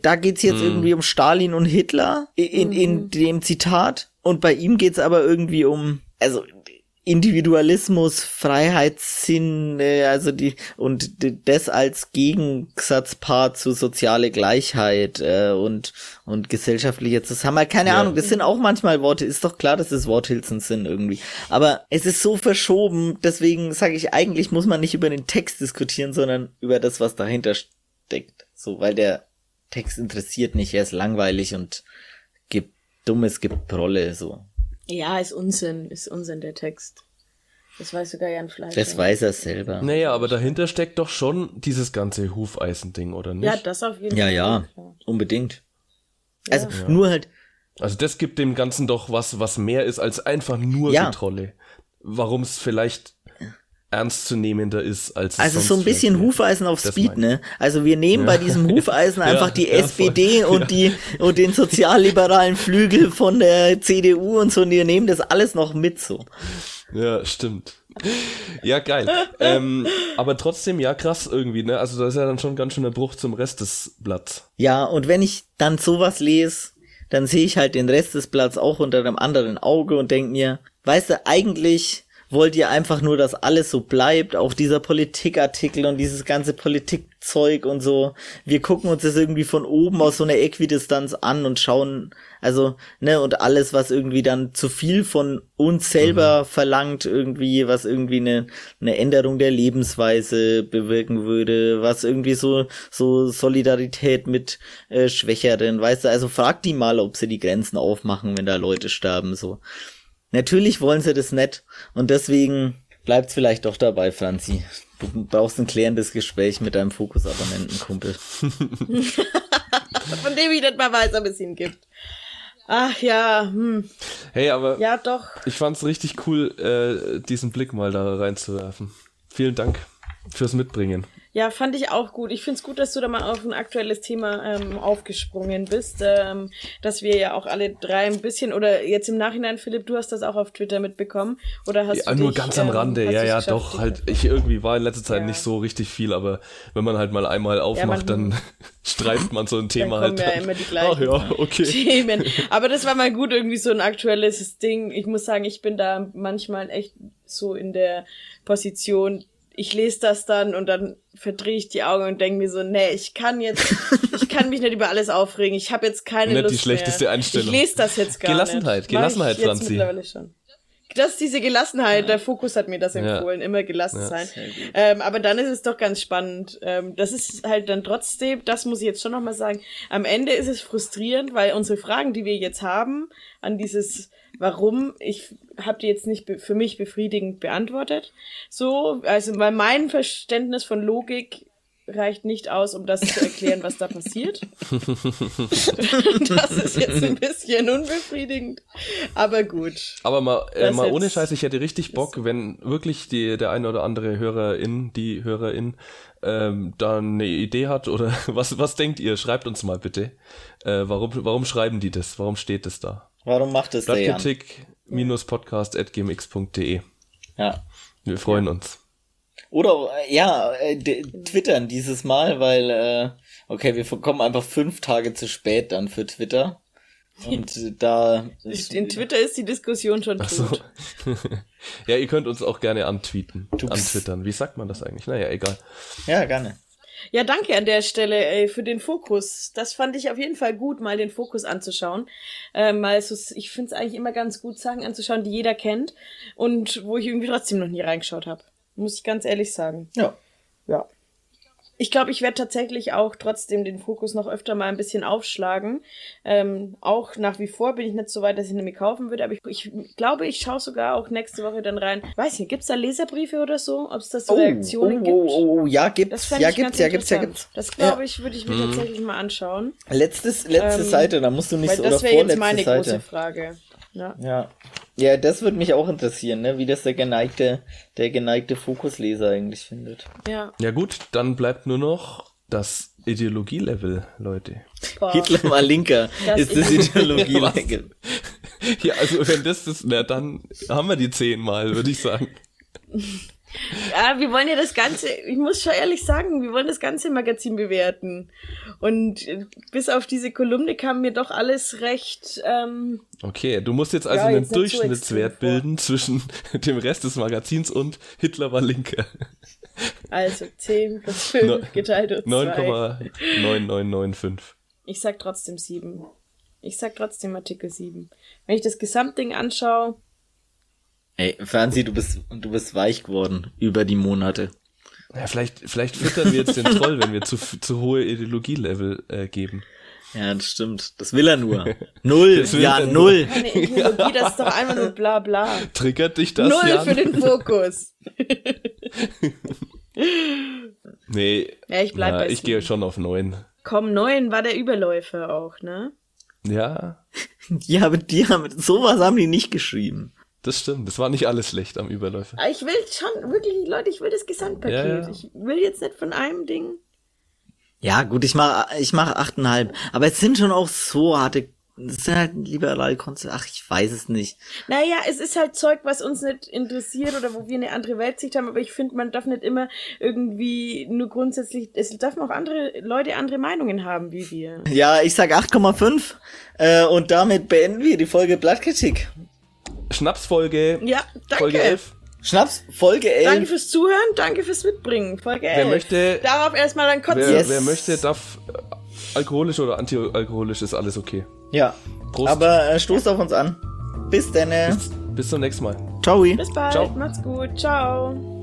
da geht's jetzt mm. irgendwie um Stalin und Hitler in, in mhm. dem Zitat und bei ihm geht's aber irgendwie um, also Individualismus, Freiheitssinn, also die und das als Gegensatzpaar zu soziale Gleichheit äh, und und gesellschaftliche Zusammenhalt. Keine ja. Ahnung, das sind auch manchmal Worte. Ist doch klar, dass es Worthilfen sind irgendwie. Aber es ist so verschoben. Deswegen sage ich, eigentlich muss man nicht über den Text diskutieren, sondern über das, was dahinter steckt. So, weil der Text interessiert nicht. Er ist langweilig und gibt dummes Geprolle so. Ja, ist Unsinn, ist Unsinn der Text. Das weiß sogar Jan Fleisch. Das weiß er selber. Naja, aber dahinter steckt doch schon dieses ganze Hufeisending, oder nicht? Ja, das auf jeden ja, Fall. Ja, ja, unbedingt. Also ja. nur halt. Also das gibt dem Ganzen doch was, was mehr ist als einfach nur ja. Getrolle. Warum es vielleicht ernstzunehmender ist als Also so ein bisschen Hufeisen auf Speed, ne? Also wir nehmen ja. bei diesem Hufeisen einfach ja, die ja, SPD und die und den sozialliberalen Flügel von der CDU und so und wir nehmen das alles noch mit so. Ja, stimmt. Ja, geil. ähm, aber trotzdem, ja, krass irgendwie, ne? Also da ist ja dann schon ganz schön der Bruch zum Rest des Blatts. Ja, und wenn ich dann sowas lese, dann sehe ich halt den Rest des Blatts auch unter einem anderen Auge und denk mir, weißt du, eigentlich wollt ihr einfach nur, dass alles so bleibt, auch dieser Politikartikel und dieses ganze Politikzeug und so. Wir gucken uns das irgendwie von oben aus so einer Äquidistanz an und schauen, also, ne, und alles, was irgendwie dann zu viel von uns selber mhm. verlangt, irgendwie, was irgendwie eine, eine Änderung der Lebensweise bewirken würde, was irgendwie so, so Solidarität mit äh, Schwächeren, weißt du, also frag die mal, ob sie die Grenzen aufmachen, wenn da Leute sterben, so. Natürlich wollen sie das nicht und deswegen bleibt's vielleicht doch dabei, Franzi. Du brauchst ein klärendes Gespräch mit deinem Fokusabonnentenkumpel. Von dem ich nicht mal weiß, ob es ihn gibt. Ach ja, hm. Hey, aber ja, doch. ich fand's richtig cool, äh, diesen Blick mal da reinzuwerfen. Vielen Dank fürs Mitbringen. Ja, fand ich auch gut. Ich finde es gut, dass du da mal auf ein aktuelles Thema ähm, aufgesprungen bist, ähm, dass wir ja auch alle drei ein bisschen oder jetzt im Nachhinein, Philipp, du hast das auch auf Twitter mitbekommen oder hast ja, du nur dich, ganz am ähm, Rande, ja, ja, doch, halt. Ich irgendwie war in letzter Zeit Ja. nicht so richtig viel, aber wenn man halt mal einmal aufmacht, man- dann streift man so ein Thema kommen halt. ja immer die gleichen. Ach ja, okay. Themen. Aber das war mal gut, irgendwie so ein aktuelles Ding. Ich muss sagen, ich bin da manchmal echt so in der Position, ich lese das dann und dann verdrehe ich die Augen und denke mir so, nee, ich kann jetzt, ich kann mich nicht über alles aufregen. Ich habe jetzt keine Nicht die Lust schlechteste mehr. Einstellung. Ich lese das jetzt gar Gelassenheit, nicht. Gelassenheit, jetzt Franzi. Das ist diese Gelassenheit, der Fokus hat mir das empfohlen, immer gelassen Ja. sein. Ähm, aber dann ist es doch ganz spannend. Ähm, das ist halt dann trotzdem, das muss ich jetzt schon nochmal sagen, am Ende ist es frustrierend, weil unsere Fragen, die wir jetzt haben, an dieses Warum, ich habe die jetzt nicht für mich befriedigend beantwortet. So, also weil mein Verständnis von Logik reicht nicht aus, um das zu erklären, was da passiert. das ist jetzt ein bisschen unbefriedigend, aber gut. Aber mal, äh, mal ohne Scheiß, ich hätte richtig Bock, wenn wirklich die, der eine oder andere Hörerin, die Hörerin, ähm, da eine Idee hat oder was, was denkt ihr? Schreibt uns mal bitte. Äh, warum, warum schreiben die das? Warum steht das da? Warum macht es der Jan? Blattkritik-podcast.gmx.de. Ja. Wir freuen uns. Oder ja, äh, twittern dieses Mal, weil äh, okay, wir kommen einfach fünf Tage zu spät dann für Twitter. Und da ist, In Twitter ist die Diskussion schon tot. So. ja, ihr könnt uns auch gerne antweeten. Antwittern. Wie sagt man das eigentlich? Naja, egal. ja gerne. Ja, danke an der Stelle ey, für den Fokus. Das fand ich auf jeden Fall gut, mal den Fokus anzuschauen. Ähm, mal so, ich finde es eigentlich immer ganz gut, Sachen anzuschauen, die jeder kennt und wo ich irgendwie trotzdem noch nie reingeschaut habe. Muss ich ganz ehrlich sagen. Ja. Ja. Ich glaube, ich werde tatsächlich auch trotzdem den Fokus noch öfter mal ein bisschen aufschlagen. Ähm, auch nach wie vor bin ich nicht so weit, dass ich ihn mir kaufen würde, aber ich, ich glaube, ich schaue sogar auch nächste Woche dann rein. Weiß nicht, gibt's da Leserbriefe oder so? Ob es da so Reaktionen oh, gibt? oh, oh, ja, Das gibt's, ja, gibt's, ja, gibt's, ja, gibt's. Das glaube ich, würde ich mir tatsächlich mal anschauen. Letztes, letzte Ähm, Seite, da musst du nicht Weil so, das oder wäre jetzt vorletzte meine Seite. große Frage. Ja. Ja. Ja, das würde mich auch interessieren, ne, wie das der geneigte, der geneigte Fokusleser eigentlich findet. ja. Ja gut, dann bleibt nur noch das Ideologielevel, Leute. Boah. Hitler war Linker, Das ist das ist- Ideologie. Was? Ja, also wenn das ist, na dann haben wir die zehnmal, würde ich sagen. Ja, wir wollen ja das Ganze, ich muss schon ehrlich sagen, wir wollen das ganze Magazin bewerten. Und äh, bis auf diese Kolumne kam mir doch alles recht, ähm, Okay, du musst jetzt also Ja, einen jetzt so Durchschnittswert vor. bilden zwischen dem Rest des Magazins und Hitler war Linker. also 10 plus 5 No- geteilt durch 2. 9,9995. Ich sag trotzdem 7. Ich sag trotzdem Artikel 7. Wenn ich das Gesamtding anschaue, Ey, Franzi, du bist, du bist weich geworden über die Monate. Ja, vielleicht, vielleicht füttern wir jetzt den Troll, wenn wir zu, zu hohe Ideologielevel äh, geben. Ja, das stimmt. Das will er nur. Null, ja, null. meine Ideologie, das ist doch einfach nur bla bla. Triggert dich das, Null Jan? für den Fokus. Nee, Ja, ich bleib na, bei ich gehe schon auf neun. Komm, 9 war der Überläufer auch, ne? Ja, Ja, aber die haben, sowas haben die nicht geschrieben. Das stimmt. Das war nicht alles schlecht am Überläufer. Aber Ich will schon, wirklich, Leute, ich will das Gesamtpaket. Ja, ja. Ich will jetzt nicht von einem Ding. Ja, gut, ich mach, ich mach achteinhalb. Aber es sind schon auch so harte, es sind halt liberale Konzepte. Ach, ich weiß es nicht. Naja, es ist halt Zeug, was uns nicht interessiert oder wo wir eine andere Weltsicht haben, aber ich finde, man darf nicht immer irgendwie nur grundsätzlich, es dürfen auch andere Leute andere Meinungen haben wie wir. Ja, ich sag 8,5. Äh, und damit beenden wir die Folge Blattkritik. Schnapsfolge, Ja, danke. Folge 11. Schnaps, Folge 11. Danke fürs Zuhören, danke fürs Mitbringen. Folge 11. Wer möchte, Darauf erstmal ein Kotzen. wer, Yes. wer möchte, darf äh, alkoholisch oder antialkoholisch ist alles okay. Ja. Prost. Aber äh, stoßt auf uns an. Bis dann. Bis, bis zum nächsten Mal. Ciao. Bis bald, Ciao. macht's gut, ciao.